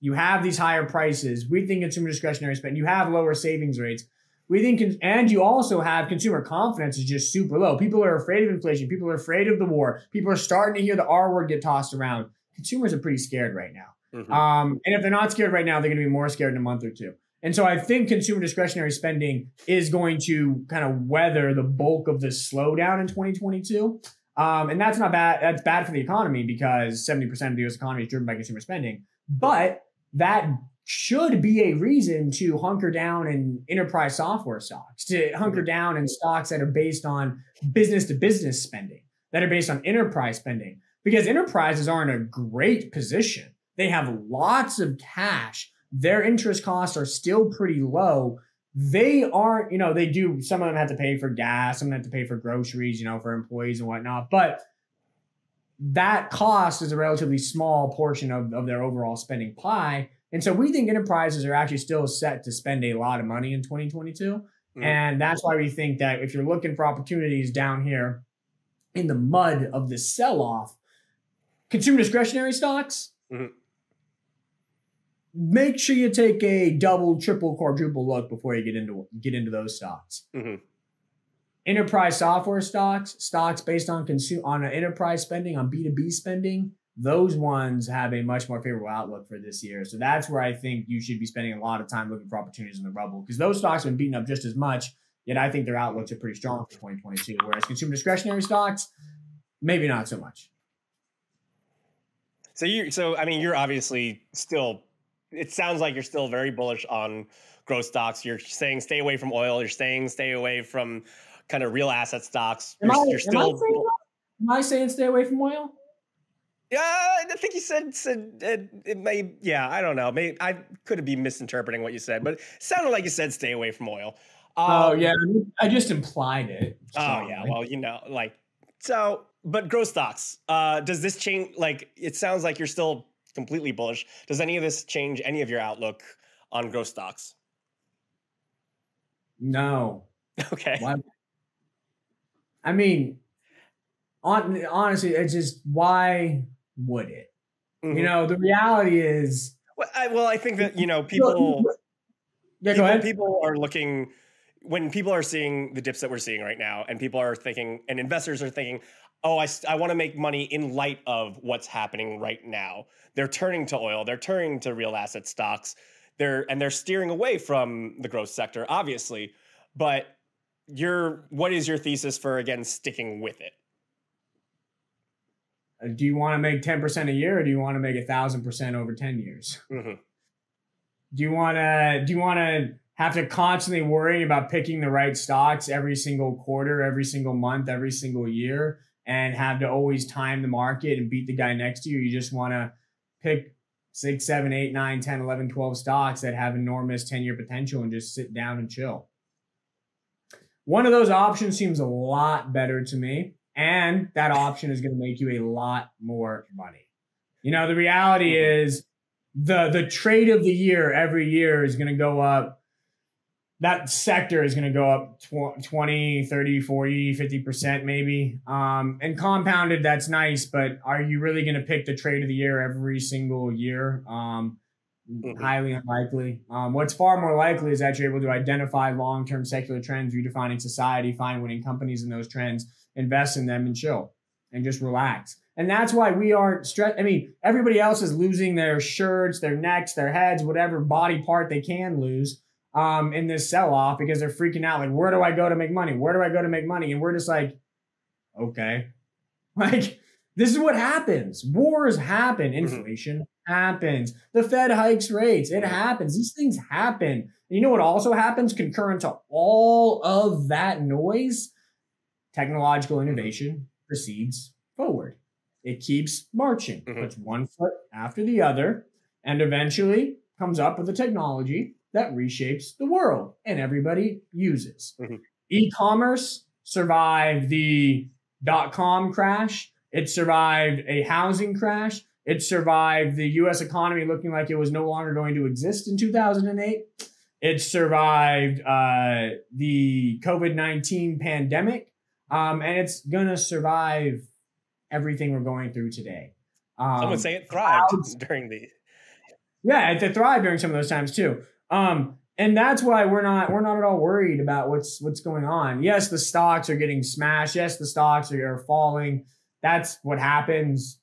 you have these higher prices. We think consumer discretionary spend. You have lower savings rates. We think, and you also have consumer confidence is just super low. People are afraid of inflation. People are afraid of the war. People are starting to hear the R word get tossed around. Consumers are pretty scared right now. Mm-hmm. Um, and if they're not scared right now, they're going to be more scared in a month or two. And so I think consumer discretionary spending is going to kind of weather the bulk of this slowdown in 2022. Um, and that's not bad. That's bad for the economy because 70% of the US economy is driven by consumer spending. But that should be a reason to hunker down in enterprise software stocks, to hunker down in stocks that are based on business to business spending, that are based on enterprise spending. because enterprises are in a great position. They have lots of cash. Their interest costs are still pretty low. They aren't, you know, they do, some of them have to pay for gas, some of them have to pay for groceries, you know, for employees and whatnot. But that cost is a relatively small portion of, of their overall spending pie. And so we think enterprises are actually still set to spend a lot of money in 2022. Mm-hmm. And that's why we think that if you're looking for opportunities down here in the mud of the sell off, consumer discretionary stocks, mm-hmm. make sure you take a double, triple, quadruple look before you get into get into those stocks. Mm-hmm. Enterprise software stocks, stocks based on consume on enterprise spending, on B2B spending, those ones have a much more favorable outlook for this year. So that's where I think you should be spending a lot of time looking for opportunities in the rubble because those stocks have been beaten up just as much. Yet I think their outlooks are pretty strong for 2022. Whereas consumer discretionary stocks, maybe not so much. So you, so I mean, you're obviously still. It sounds like you're still very bullish on growth stocks. You're saying stay away from oil. You're saying stay away from kind of real asset stocks. Am, you're, I, you're still. Am I, saying, am I saying stay away from oil? Yeah, I think you said said it, it, may. Yeah, I don't know. Maybe I could be misinterpreting what you said, but it sounded like you said stay away from oil. Oh, um, oh yeah, I just implied it. Oh yeah, well you know, like so. But growth stocks. Uh, does this change? Like, it sounds like you're still completely bullish. Does any of this change any of your outlook on growth stocks? No. Okay. Why? I mean, on, honestly, it's just why would it? Mm-hmm. You know, the reality is. Well I, well, I think that you know people. Yeah, people, people are looking when people are seeing the dips that we're seeing right now, and people are thinking, and investors are thinking, oh, I, I want to make money in light of what's happening right now. They're turning to oil, they're turning to real asset stocks, they're and they're steering away from the growth sector, obviously. But your what is your thesis for again sticking with it? Uh, do you want to make 10% a year or do you want to make a thousand percent over 10 years? Mm-hmm. Do you want to, do you want to have to constantly worry about picking the right stocks every single quarter, every single month, every single year and have to always time the market and beat the guy next to you? You just want to pick six, seven, eight, nine, 10, 11, 12 stocks that have enormous 10 year potential and just sit down and chill. One of those options seems a lot better to me and that option is going to make you a lot more money. You know, the reality mm-hmm. is the the trade of the year every year is going to go up. That sector is going to go up 20, 30, 40, 50% maybe. Um, and compounded, that's nice, but are you really going to pick the trade of the year every single year? Um, mm-hmm. Highly unlikely. Um, what's far more likely is that you're able to identify long term secular trends, redefining society, find winning companies in those trends, invest in them and chill and just relax. And that's why we aren't stressed. I mean, everybody else is losing their shirts, their necks, their heads, whatever body part they can lose um, in this sell off because they're freaking out. Like, where do I go to make money? Where do I go to make money? And we're just like, okay. Like, this is what happens. Wars happen. Mm-hmm. Inflation mm-hmm. Happens. The Fed hikes rates. It happens. These things happen. And you know what also happens concurrent to all of that noise? technological innovation proceeds forward. It keeps marching, mm-hmm. puts one foot after the other, and eventually comes up with a technology that reshapes the world and everybody uses. Mm-hmm. E commerce survived the dot com crash, it survived a housing crash, it survived the US economy looking like it was no longer going to exist in 2008. It survived uh, the COVID 19 pandemic um, and it's gonna survive everything we're going through today. Um, Some would say it thrived during the. Yeah, it, it thrived during some of those times too. Um, and that's why we're not we're not at all worried about what's what's going on. Yes, the stocks are getting smashed. Yes, the stocks are, are falling. That's what happens.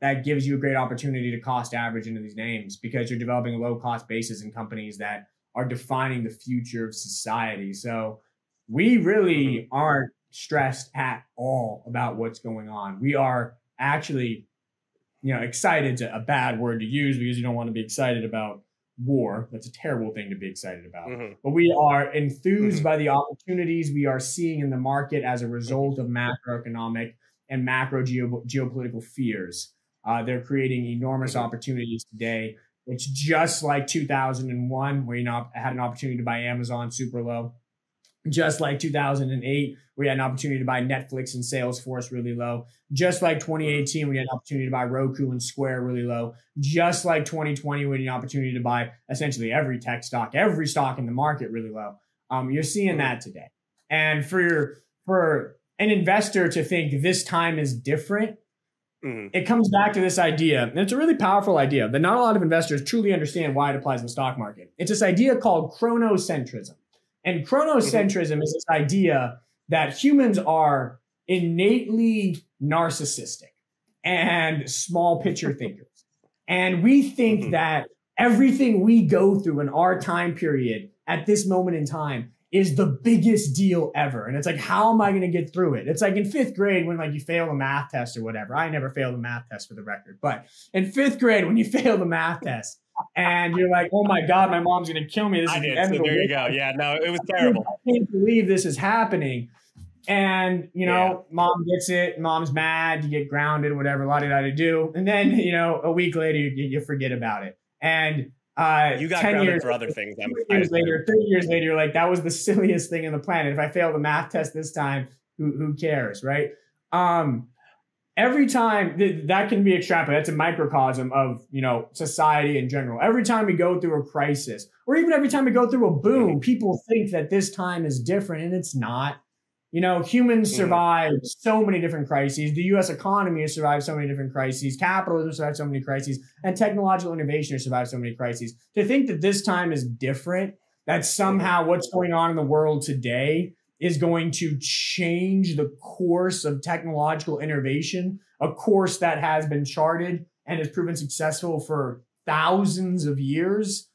That gives you a great opportunity to cost average into these names because you're developing a low cost basis in companies that are defining the future of society. So we really mm-hmm. aren't stressed at all about what's going on. We are actually, you know, excited to a bad word to use because you don't want to be excited about war. That's a terrible thing to be excited about. Mm-hmm. But we are enthused mm-hmm. by the opportunities we are seeing in the market as a result of macroeconomic and macro geo- geopolitical fears. Uh, they're creating enormous mm-hmm. opportunities today. It's just like 2001, where you know had an opportunity to buy Amazon super low. Just like 2008, we had an opportunity to buy Netflix and Salesforce really low. Just like 2018, we had an opportunity to buy Roku and Square really low. Just like 2020, we had an opportunity to buy essentially every tech stock, every stock in the market really low. Um, you're seeing that today. And for your, for an investor to think this time is different, mm-hmm. it comes back to this idea, and it's a really powerful idea that not a lot of investors truly understand why it applies in the stock market. It's this idea called chronocentrism. And chronocentrism mm-hmm. is this idea that humans are innately narcissistic and small picture thinkers. And we think mm-hmm. that everything we go through in our time period at this moment in time is the biggest deal ever. And it's like, how am I going to get through it? It's like in fifth grade when like you fail a math test or whatever. I never failed a math test for the record, but in fifth grade when you fail the math test and you're like, oh my God, my mom's going to kill me. This I is did. The end so of the there you go. Yeah, no, it was terrible. I can't believe this is happening. And, you know, yeah. mom gets it, mom's mad, you get grounded, whatever, la da da do. And then, you know, a week later, you, you forget about it. And uh, you got 10 years for other things. I'm years later, 30 years later, you're like, that was the silliest thing in the planet. If I fail the math test this time, who, who cares, right? Um, every time th- that can be extrapolated, that's a microcosm of, you know, society in general. Every time we go through a crisis, or even every time we go through a boom, people think that this time is different, and it's not you know, humans mm. survive so many different crises. The US economy has survived so many different crises. Capitalism has survived so many crises. And technological innovation has survived so many crises. To think that this time is different, that somehow what's going on in the world today is going to change the course of technological innovation, a course that has been charted and has proven successful for thousands of years.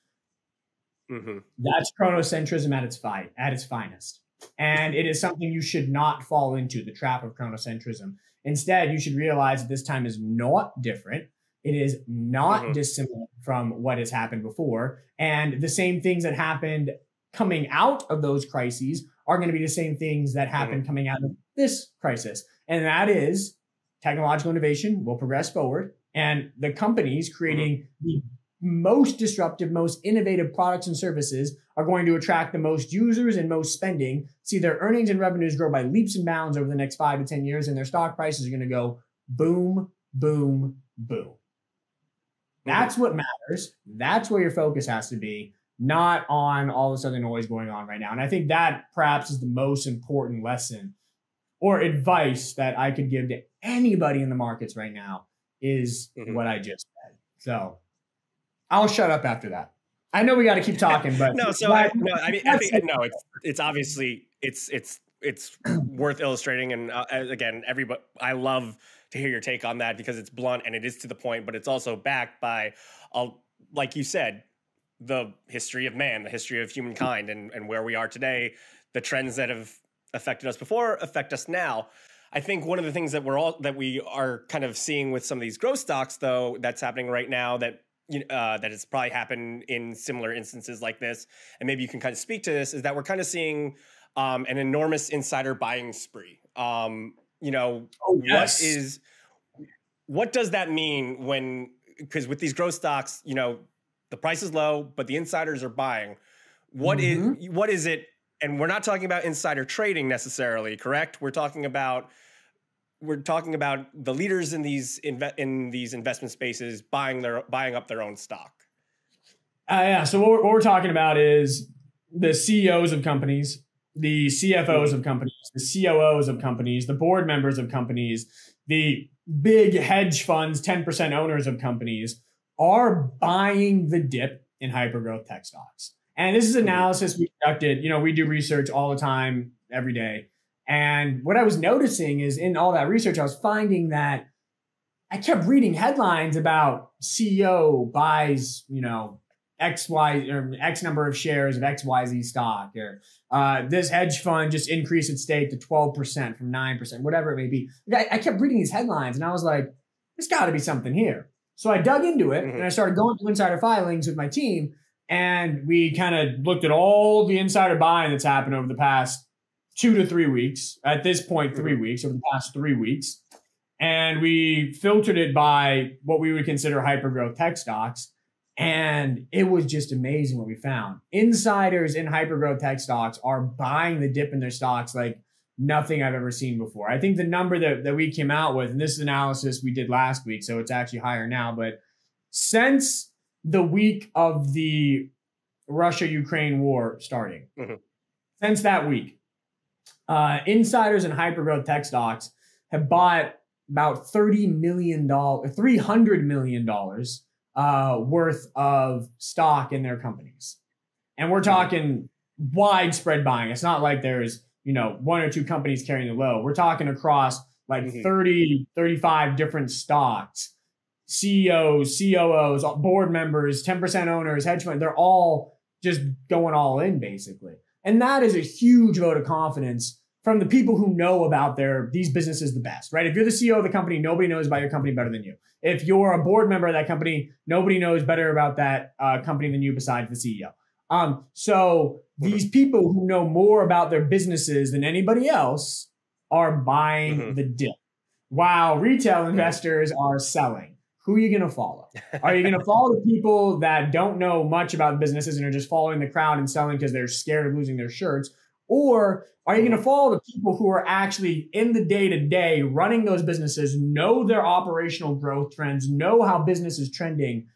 Mm-hmm. That's chronocentrism at its fight, at its finest. And it is something you should not fall into the trap of chronocentrism. Instead, you should realize that this time is not different. It is not mm-hmm. dissimilar from what has happened before. And the same things that happened coming out of those crises are going to be the same things that happen mm-hmm. coming out of this crisis. And that is technological innovation will progress forward. And the companies creating mm-hmm. the most disruptive, most innovative products and services are going to attract the most users and most spending, see their earnings and revenues grow by leaps and bounds over the next five to 10 years, and their stock prices are going to go boom, boom, boom. That's what matters. That's where your focus has to be, not on all this other noise going on right now. And I think that perhaps is the most important lesson or advice that I could give to anybody in the markets right now is mm-hmm. what I just said. So I'll shut up after that. I know we got to keep talking, but no. So I, no, I mean, I think no. It's it's obviously it's it's it's worth illustrating, and uh, again, everybody. I love to hear your take on that because it's blunt and it is to the point, but it's also backed by, like you said, the history of man, the history of humankind, and and where we are today, the trends that have affected us before affect us now. I think one of the things that we're all that we are kind of seeing with some of these growth stocks, though, that's happening right now that uh, that has probably happened in similar instances like this, and maybe you can kind of speak to this, is that we're kind of seeing um, an enormous insider buying spree. Um, you know, oh, yes. what is what does that mean when because with these growth stocks, you know, the price is low, but the insiders are buying. What mm-hmm. is what is it? And we're not talking about insider trading necessarily, correct? We're talking about we're talking about the leaders in these inve- in these investment spaces buying their buying up their own stock. Uh, yeah. So what we're, what we're talking about is the CEOs of companies, the CFOs of companies, the COOs of companies, the board members of companies, the big hedge funds, ten percent owners of companies are buying the dip in hypergrowth tech stocks. And this is analysis we conducted. You know, we do research all the time, every day. And what I was noticing is in all that research, I was finding that I kept reading headlines about CEO buys, you know, X, Y, or X number of shares of XYZ stock, or uh, this hedge fund just increased its stake to 12% from 9%, whatever it may be. I, I kept reading these headlines and I was like, there's got to be something here. So I dug into it mm-hmm. and I started going through insider filings with my team. And we kind of looked at all the insider buying that's happened over the past two to three weeks. At this point, 3 mm-hmm. weeks over the past three weeks. and we filtered it by what we would consider hypergrowth tech stocks. And it was just amazing what we found. Insiders in hypergrowth tech stocks are buying the dip in their stocks like nothing I've ever seen before. I think the number that, that we came out with, and this is analysis we did last week, so it's actually higher now, but since the week of the Russia Ukraine war starting, mm-hmm. since that week, uh, insiders and hypergrowth tech stocks have bought about $30 million, $300 million uh, worth of stock in their companies. And we're talking widespread buying. It's not like there's, you know, one or two companies carrying the load. We're talking across like mm-hmm. 30, 35 different stocks, CEOs, COOs, board members, 10% owners, hedge fund. They're all just going all in basically. And that is a huge vote of confidence from the people who know about their these businesses the best, right? If you're the CEO of the company, nobody knows about your company better than you. If you're a board member of that company, nobody knows better about that uh, company than you besides the CEO. Um, so these people who know more about their businesses than anybody else are buying mm-hmm. the dip, while retail investors are selling. Who are you going to follow? Are you going to follow the people that don't know much about businesses and are just following the crowd and selling because they're scared of losing their shirts? Or are you going to mm-hmm. follow the people who are actually in the day to day running those businesses, know their operational growth trends, know how business is trending?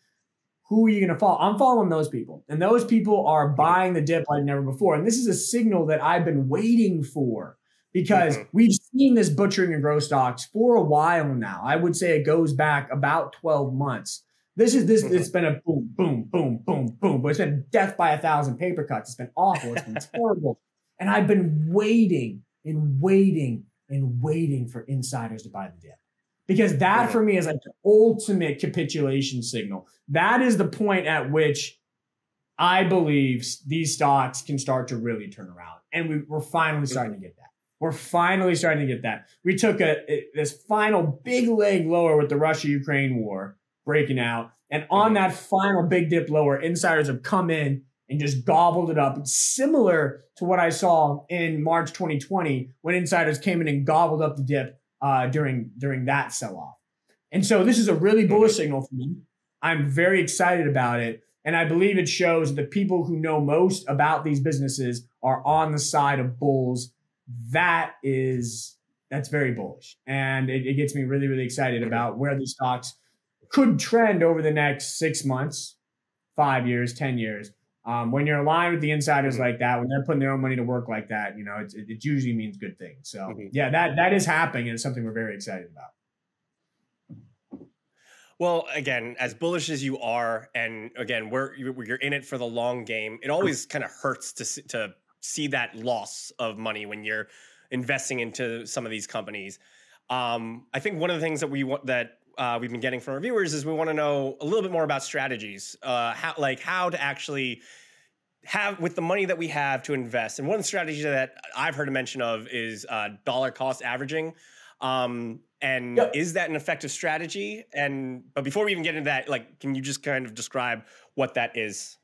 Who are you going to follow? I'm following those people. And those people are buying the dip like never before. And this is a signal that I've been waiting for because mm-hmm. we've seen this butchering of growth stocks for a while now. I would say it goes back about 12 months. This is this. Mm-hmm. It's been a boom, boom, boom, boom, boom. But it's been death by a thousand paper cuts. It's been awful. It's been terrible. And I've been waiting and waiting and waiting for insiders to buy the dip. Because that for me is like the ultimate capitulation signal. That is the point at which I believe these stocks can start to really turn around. And we, we're finally starting to get that. We're finally starting to get that. We took a, a this final big leg lower with the Russia Ukraine war breaking out. And on that final big dip lower, insiders have come in and just gobbled it up. It's similar to what I saw in March 2020 when insiders came in and gobbled up the dip uh, during during that sell off. And so this is a really bullish signal for me. I'm very excited about it. And I believe it shows the people who know most about these businesses are on the side of bulls. That is, that's very bullish. And it, it gets me really, really excited about where these stocks could trend over the next six months, five years, 10 years. Um, when you're aligned with the insiders mm-hmm. like that, when they're putting their own money to work like that, you know, it, it usually means good things. So mm-hmm. yeah, that that is happening, and it's something we're very excited about. Well, again, as bullish as you are, and again, we're you're in it for the long game. It always kind of hurts to to see that loss of money when you're investing into some of these companies. Um, I think one of the things that we want that uh, we've been getting from our viewers is we want to know a little bit more about strategies, uh, how like how to actually have with the money that we have to invest. And one strategy that I've heard a mention of is uh, dollar cost averaging. Um, and yep. is that an effective strategy? And but before we even get into that, like, can you just kind of describe what that is?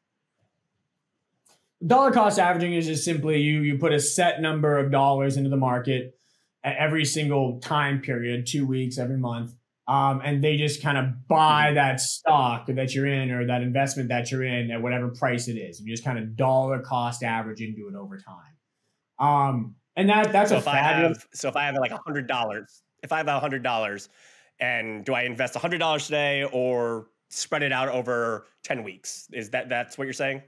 Dollar cost averaging is just simply you you put a set number of dollars into the market at every single time period, two weeks, every month, um, and they just kind of buy mm-hmm. that stock that you're in or that investment that you're in at whatever price it is. And you just kind of dollar cost average into it over time. Um, and that that's so a if fabulous. I have, so if I have like a hundred dollars, if I have a hundred dollars, and do I invest a hundred dollars today or spread it out over ten weeks? Is that that's what you're saying?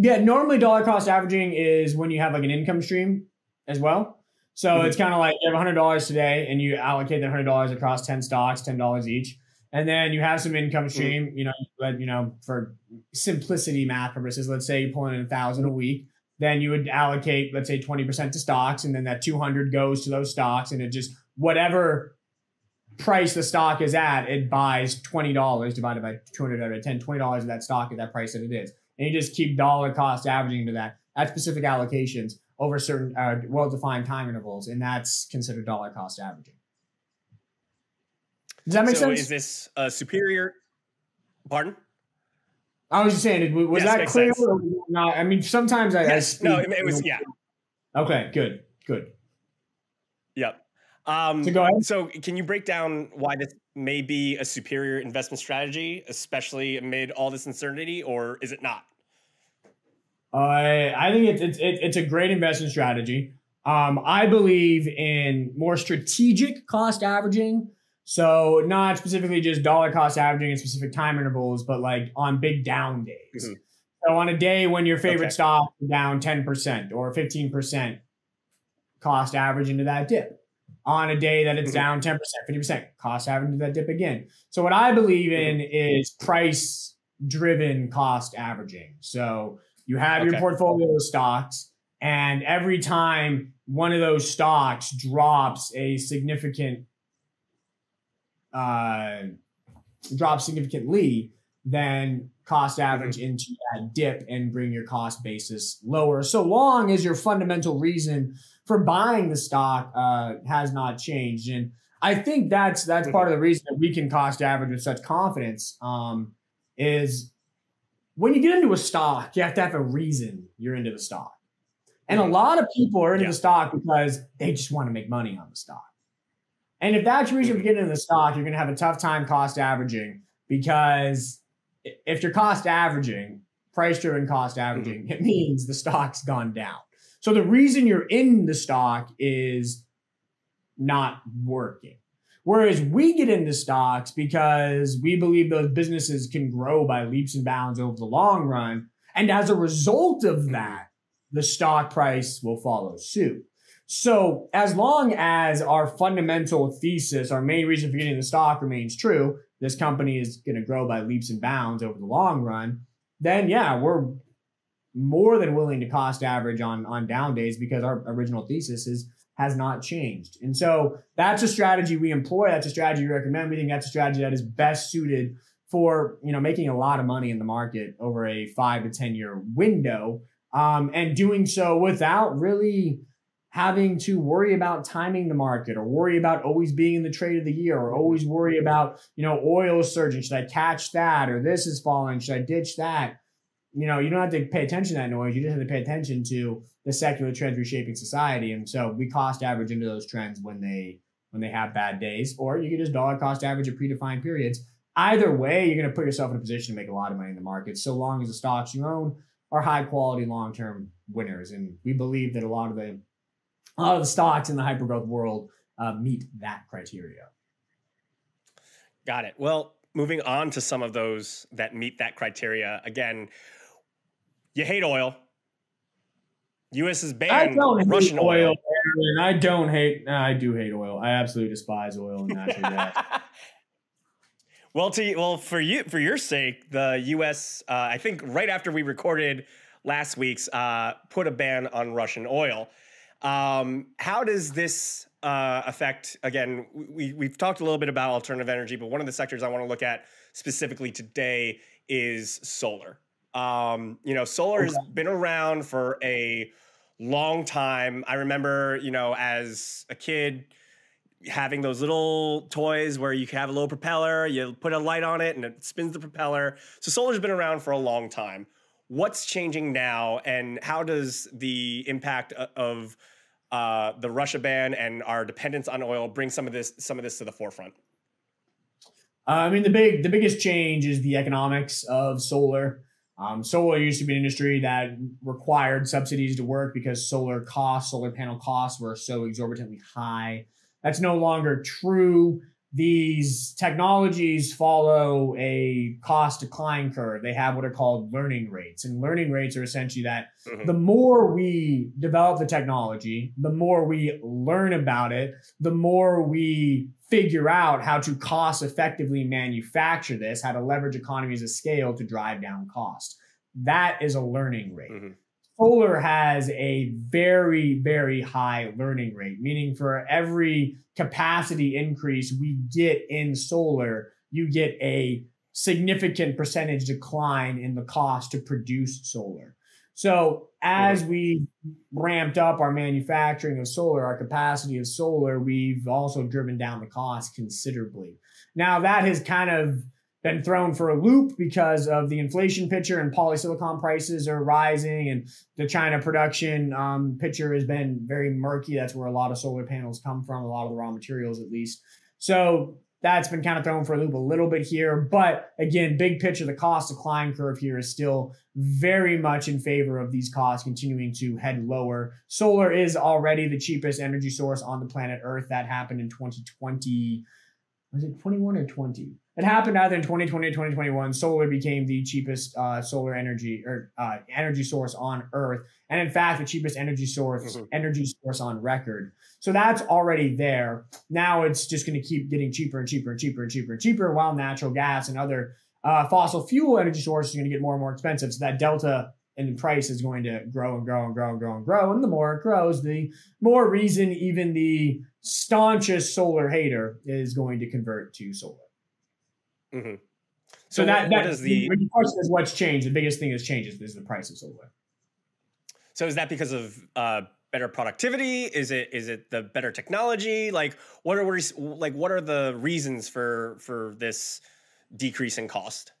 Yeah, normally dollar cost averaging is when you have like an income stream as well. So mm-hmm. it's kind of like you have hundred dollars today, and you allocate that hundred dollars across ten stocks, ten dollars each, and then you have some income mm-hmm. stream. Mm-hmm. You know, but you know, for simplicity math purposes, let's say you pull in a thousand a week, then you would allocate, let's say, twenty percent to stocks, and then that two hundred goes to those stocks, and it just whatever price the stock is at, it buys twenty dollars divided by two hundred out of 10, 20 dollars of that stock at that price that it is, and you just keep dollar cost averaging to that at specific allocations over certain uh, well-defined time intervals, and that's considered dollar cost averaging. Does that make so sense? Is this a superior? Pardon? I was just saying, was yes, that clear? Or not? I mean, sometimes I, yes, I no, it, it was yeah. Okay, good, good. Yep. Um, so go ahead. So can you break down why this may be a superior investment strategy, especially amid all this uncertainty, or is it not? Uh, I think it's, it's it's a great investment strategy. Um, I believe in more strategic cost averaging. So not specifically just dollar cost averaging in specific time intervals, but like on big down days. Mm-hmm. So on a day when your favorite okay. stock is down 10% or 15% cost average into that dip. On a day that it's mm-hmm. down 10%, 50%, cost average into that dip again. So what I believe in mm-hmm. is price driven cost averaging. So you have okay. your portfolio of stocks and every time one of those stocks drops a significant uh, drops significantly, then cost average mm-hmm. into that dip and bring your cost basis lower. So long as your fundamental reason for buying the stock uh, has not changed, and I think that's that's mm-hmm. part of the reason that we can cost average with such confidence. Um, is when you get into a stock, you have to have a reason you're into the stock. And a mm-hmm. lot of people are into yeah. the stock because they just want to make money on the stock. And if that's your reason for getting into the stock, you're going to have a tough time cost averaging because if you're cost averaging, price driven cost averaging, mm-hmm. it means the stock's gone down. So the reason you're in the stock is not working. Whereas we get into stocks because we believe those businesses can grow by leaps and bounds over the long run. And as a result of mm-hmm. that, the stock price will follow suit. So as long as our fundamental thesis, our main reason for getting the stock remains true, this company is going to grow by leaps and bounds over the long run, then yeah, we're more than willing to cost average on on down days because our original thesis is has not changed. And so that's a strategy we employ. That's a strategy we recommend. We think that's a strategy that is best suited for, you know, making a lot of money in the market over a five to 10 year window. Um, and doing so without really having to worry about timing the market or worry about always being in the trade of the year or mm-hmm. always worry mm-hmm. about, you know, oil surging. Should I catch that? Or this is falling. Should I ditch that? You know, you don't have to pay attention to that noise. You just have to pay attention to the secular trends reshaping society. And so we cost average into those trends when they when they have bad days, or you can just dollar cost average at predefined periods. Either way, you're going to put yourself in a position to make a lot of money in the market, so long as the stocks you own are high quality long term winners. And we believe that a lot of the a lot of the stocks in the hypergrowth world uh, meet that criteria. Got it. Well, moving on to some of those that meet that criteria. Again, you hate oil. U.S. is banned Russian oil. oil. I don't hate. I do hate oil. I absolutely despise oil and natural gas. well, to well for you for your sake, the U.S. Uh, I think right after we recorded last week's uh, put a ban on Russian oil. Um, how does this uh, affect? Again, we we've talked a little bit about alternative energy, but one of the sectors I want to look at specifically today is solar. Um, you know, solar okay. has been around for a long time. I remember, you know, as a kid having those little toys where you have a little propeller, you put a light on it and it spins the propeller. So solar's been around for a long time what's changing now and how does the impact of uh, the Russia ban and our dependence on oil bring some of this some of this to the forefront? Uh, I mean, the big the biggest change is the economics of solar. Um, solar used to be an industry that required subsidies to work because solar costs, solar panel costs, were so exorbitantly high. That's no longer true these technologies follow a cost decline curve. They have what are called learning rates. And learning rates are essentially that mm-hmm. the more we develop the technology, the more we learn about it, the more we figure out how to cost effectively manufacture this, how to leverage economies of scale to drive down cost. That is a learning rate. Mm-hmm solar has a very, very high learning rate, meaning for every capacity increase we get in solar, you get a significant percentage decline in the cost to produce solar. So as we ramped up our manufacturing of solar, our capacity of solar, we've also driven down the cost considerably. Now that has kind of been thrown for a loop because of the inflation picture and polysilicon prices are rising and the China production um, picture has been very murky. That's where a lot of solar panels come from, a lot of the raw materials at least. So that's been kind of thrown for a loop a little bit here. But again, big picture, the cost decline curve here is still very much in favor of these costs continuing to head lower. Solar is already the cheapest energy source on the planet Earth. That happened in 2020. Was it 21 or 20? It happened either in 2020 or 2021. Solar became the cheapest uh, solar energy or uh, energy source on Earth, and in fact, the cheapest energy source mm-hmm. energy source on record. So that's already there. Now it's just going to keep getting cheaper and cheaper and cheaper and cheaper and cheaper, while natural gas and other uh, fossil fuel energy sources are going to get more and more expensive. So that delta in price is going to grow and grow and grow and grow and grow. And the more it grows, the more reason even the staunchest solar hater is going to convert to solar. Mm-hmm. So, so that, what, that is the, the question is what's changed. The biggest thing that's changed is the price of solar. So is that because of uh, better productivity? Is it is it the better technology? Like what are like what are the reasons for for this decrease in cost?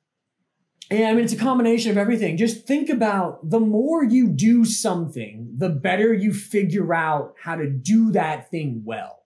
Yeah, I mean it's a combination of everything. Just think about the more you do something, the better you figure out how to do that thing well.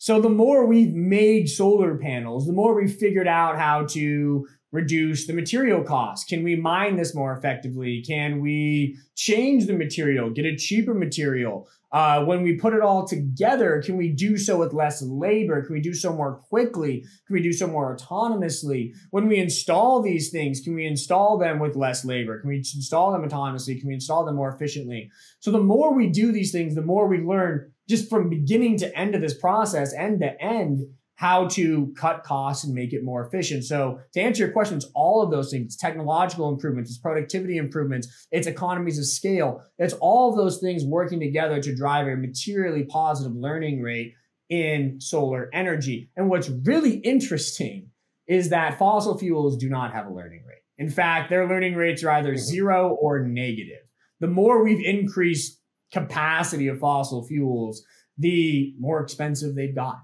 So the more we've made solar panels, the more we've figured out how to reduce the material costs. Can we mine this more effectively? Can we change the material, get a cheaper material? Uh, when we put it all together, can we do so with less labor? Can we do so more quickly? Can we do so more autonomously? When we install these things, can we install them with less labor? Can we install them autonomously? Can we install them more efficiently? So the more we do these things, the more we learn just from beginning to end of this process, end to end, how to cut costs and make it more efficient. So to answer your question, it's all of those things. It's technological improvements, it's productivity improvements, it's economies of scale. It's all of those things working together to drive a materially positive learning rate in solar energy. And what's really interesting is that fossil fuels do not have a learning rate. In fact, their learning rates are either mm-hmm. zero or negative. The more we've increased capacity of fossil fuels, the more expensive they've gotten.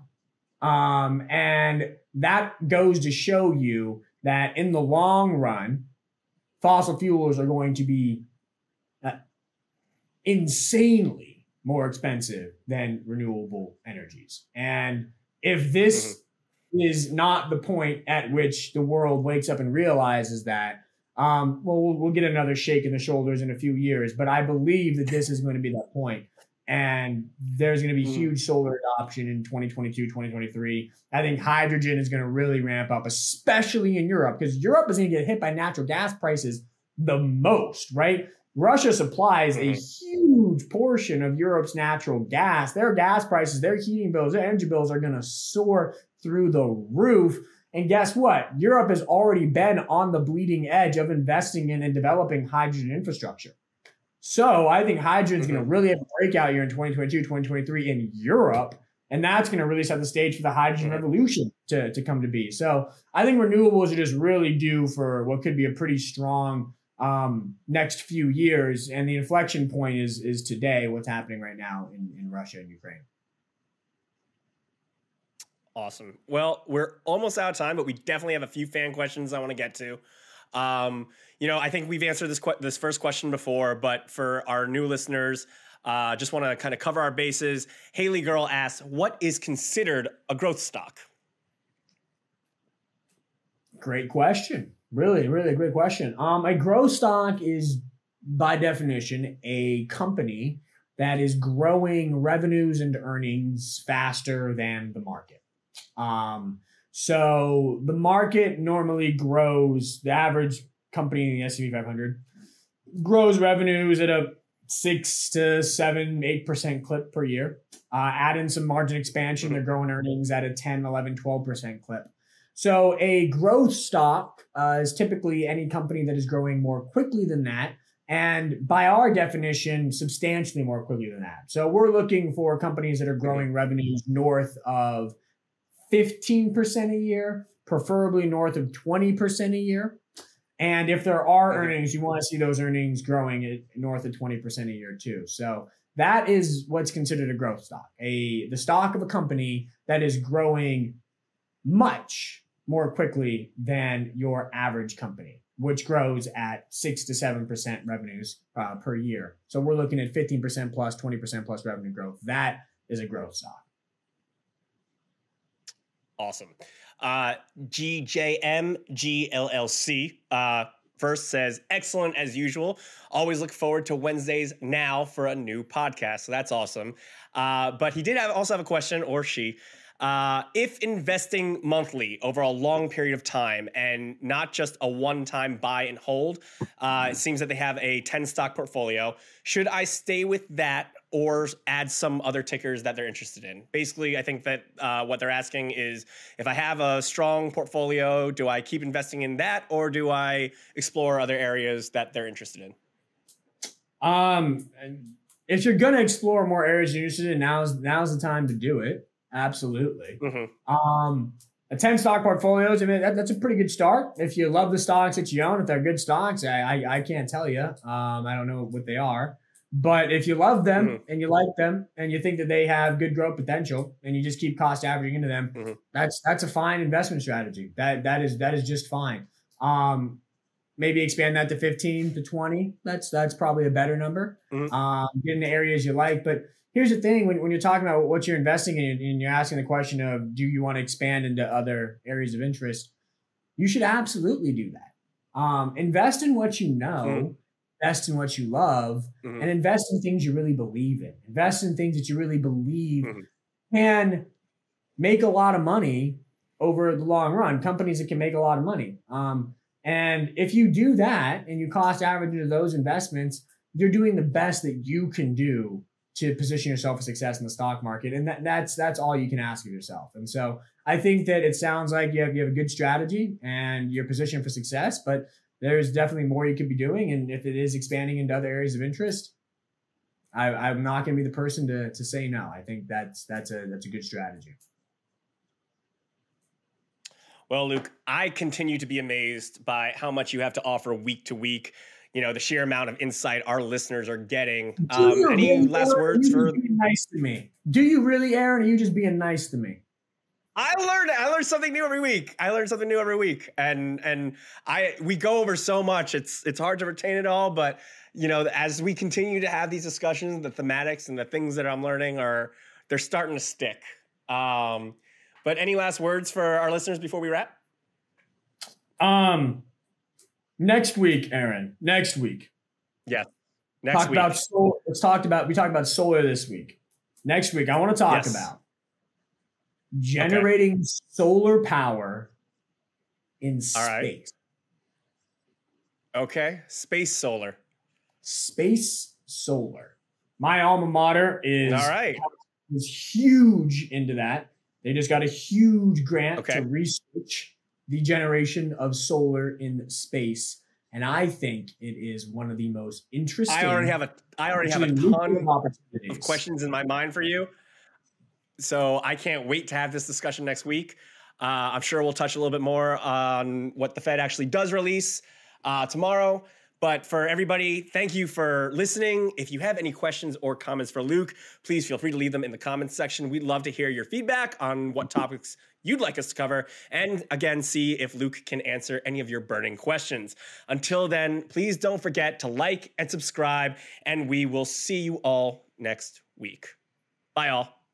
Um, and that goes to show you that in the long run, fossil fuels are going to be uh, insanely more expensive than renewable energies. And if this mm-hmm. is not the point at which the world wakes up and realizes that, um, well, well, we'll get another shake in the shoulders in a few years. But I believe that this is going to be that point and there's going to be mm. huge solar adoption in 2022 2023 i think hydrogen is going to really ramp up especially in europe because europe is going to get hit by natural gas prices the most right russia supplies a mm-hmm. huge portion of europe's natural gas their gas prices their heating bills their energy bills are going to soar through the roof and guess what europe has already been on the bleeding edge of investing in and developing hydrogen infrastructure so I think hydrogen is going to mm-hmm. really have a breakout year in 2022, 2023 in Europe. And that's going to really set the stage for the hydrogen mm-hmm. revolution to, to come to be. So I think renewables are just really due for what could be a pretty strong um, next few years. And the inflection point is is today, what's happening right now in, in Russia and Ukraine. Awesome. Well, we're almost out of time, but we definitely have a few fan questions I want to get to. Um, you know, I think we've answered this que- this first question before, but for our new listeners, uh, just want to kind of cover our bases. Haley Girl asks, "What is considered a growth stock?" Great question. Really, really great question. Um, a growth stock is, by definition, a company that is growing revenues and earnings faster than the market. Um, so the market normally grows, the average company in the S&P 500 grows revenues at a six to seven, 8% clip per year. Uh, add in some margin expansion, they're growing earnings at a 10, 11, 12% clip. So a growth stock uh, is typically any company that is growing more quickly than that. And by our definition, substantially more quickly than that. So we're looking for companies that are growing revenues north of 15% a year, preferably north of 20% a year. And if there are earnings, you want to see those earnings growing at north of 20% a year too. So that is what's considered a growth stock. A the stock of a company that is growing much more quickly than your average company, which grows at six to seven percent revenues uh, per year. So we're looking at 15% plus, 20% plus revenue growth. That is a growth stock. Awesome. Uh, GJMGLLC uh, first says, excellent as usual. Always look forward to Wednesdays now for a new podcast. So that's awesome. Uh, but he did have, also have a question, or she. Uh, if investing monthly over a long period of time and not just a one time buy and hold, uh, it seems that they have a 10 stock portfolio. Should I stay with that or add some other tickers that they're interested in? Basically, I think that uh, what they're asking is if I have a strong portfolio, do I keep investing in that or do I explore other areas that they're interested in? Um, if you're going to explore more areas you're interested in, now's now's the time to do it. Absolutely. Mm-hmm. Um, a 10 stock portfolio, I mean, that, that's a pretty good start. If you love the stocks that you own, if they're good stocks, I, I, I can't tell you. Um, I don't know what they are. But if you love them mm-hmm. and you like them and you think that they have good growth potential and you just keep cost averaging into them, mm-hmm. that's that's a fine investment strategy. That that is that is just fine. Um, maybe expand that to 15 to 20. That's that's probably a better number. Mm-hmm. Um, get in the areas you like, but here's the thing when, when you're talking about what you're investing in and you're asking the question of do you want to expand into other areas of interest you should absolutely do that um, invest in what you know mm-hmm. Invest in what you love mm-hmm. and invest in things you really believe in invest in things that you really believe mm-hmm. can make a lot of money over the long run companies that can make a lot of money um, and if you do that and you cost average into those investments you're doing the best that you can do to position yourself for success in the stock market. And that, that's that's all you can ask of yourself. And so I think that it sounds like you have you have a good strategy and you're positioned for success, but there's definitely more you could be doing. And if it is expanding into other areas of interest, I, I'm not going to be the person to to say no. I think that's that's a that's a good strategy. Well, Luke, I continue to be amazed by how much you have to offer week to week you know the sheer amount of insight our listeners are getting. Um, any last words for nice to me? Do you really, Aaron? Are you just being nice to me? I learned I learn something new every week. I learn something new every week, and and I we go over so much. It's it's hard to retain it all, but you know as we continue to have these discussions, the thematics and the things that I'm learning are they're starting to stick. Um, but any last words for our listeners before we wrap? Um, Next week, Aaron. Next week. Yeah. Next talk week. about solar. Let's talk about we talked about solar this week. Next week, I want to talk yes. about generating okay. solar power in space. Okay, space solar. Space solar. My alma mater is all right. Is huge into that. They just got a huge grant okay. to research the generation of solar in space. And I think it is one of the most interesting. I already have a I already have a ton of questions in my mind for you. So I can't wait to have this discussion next week. Uh, I'm sure we'll touch a little bit more on what the Fed actually does release uh, tomorrow. But for everybody, thank you for listening. If you have any questions or comments for Luke, please feel free to leave them in the comments section. We'd love to hear your feedback on what topics you'd like us to cover. And again, see if Luke can answer any of your burning questions. Until then, please don't forget to like and subscribe, and we will see you all next week. Bye, all.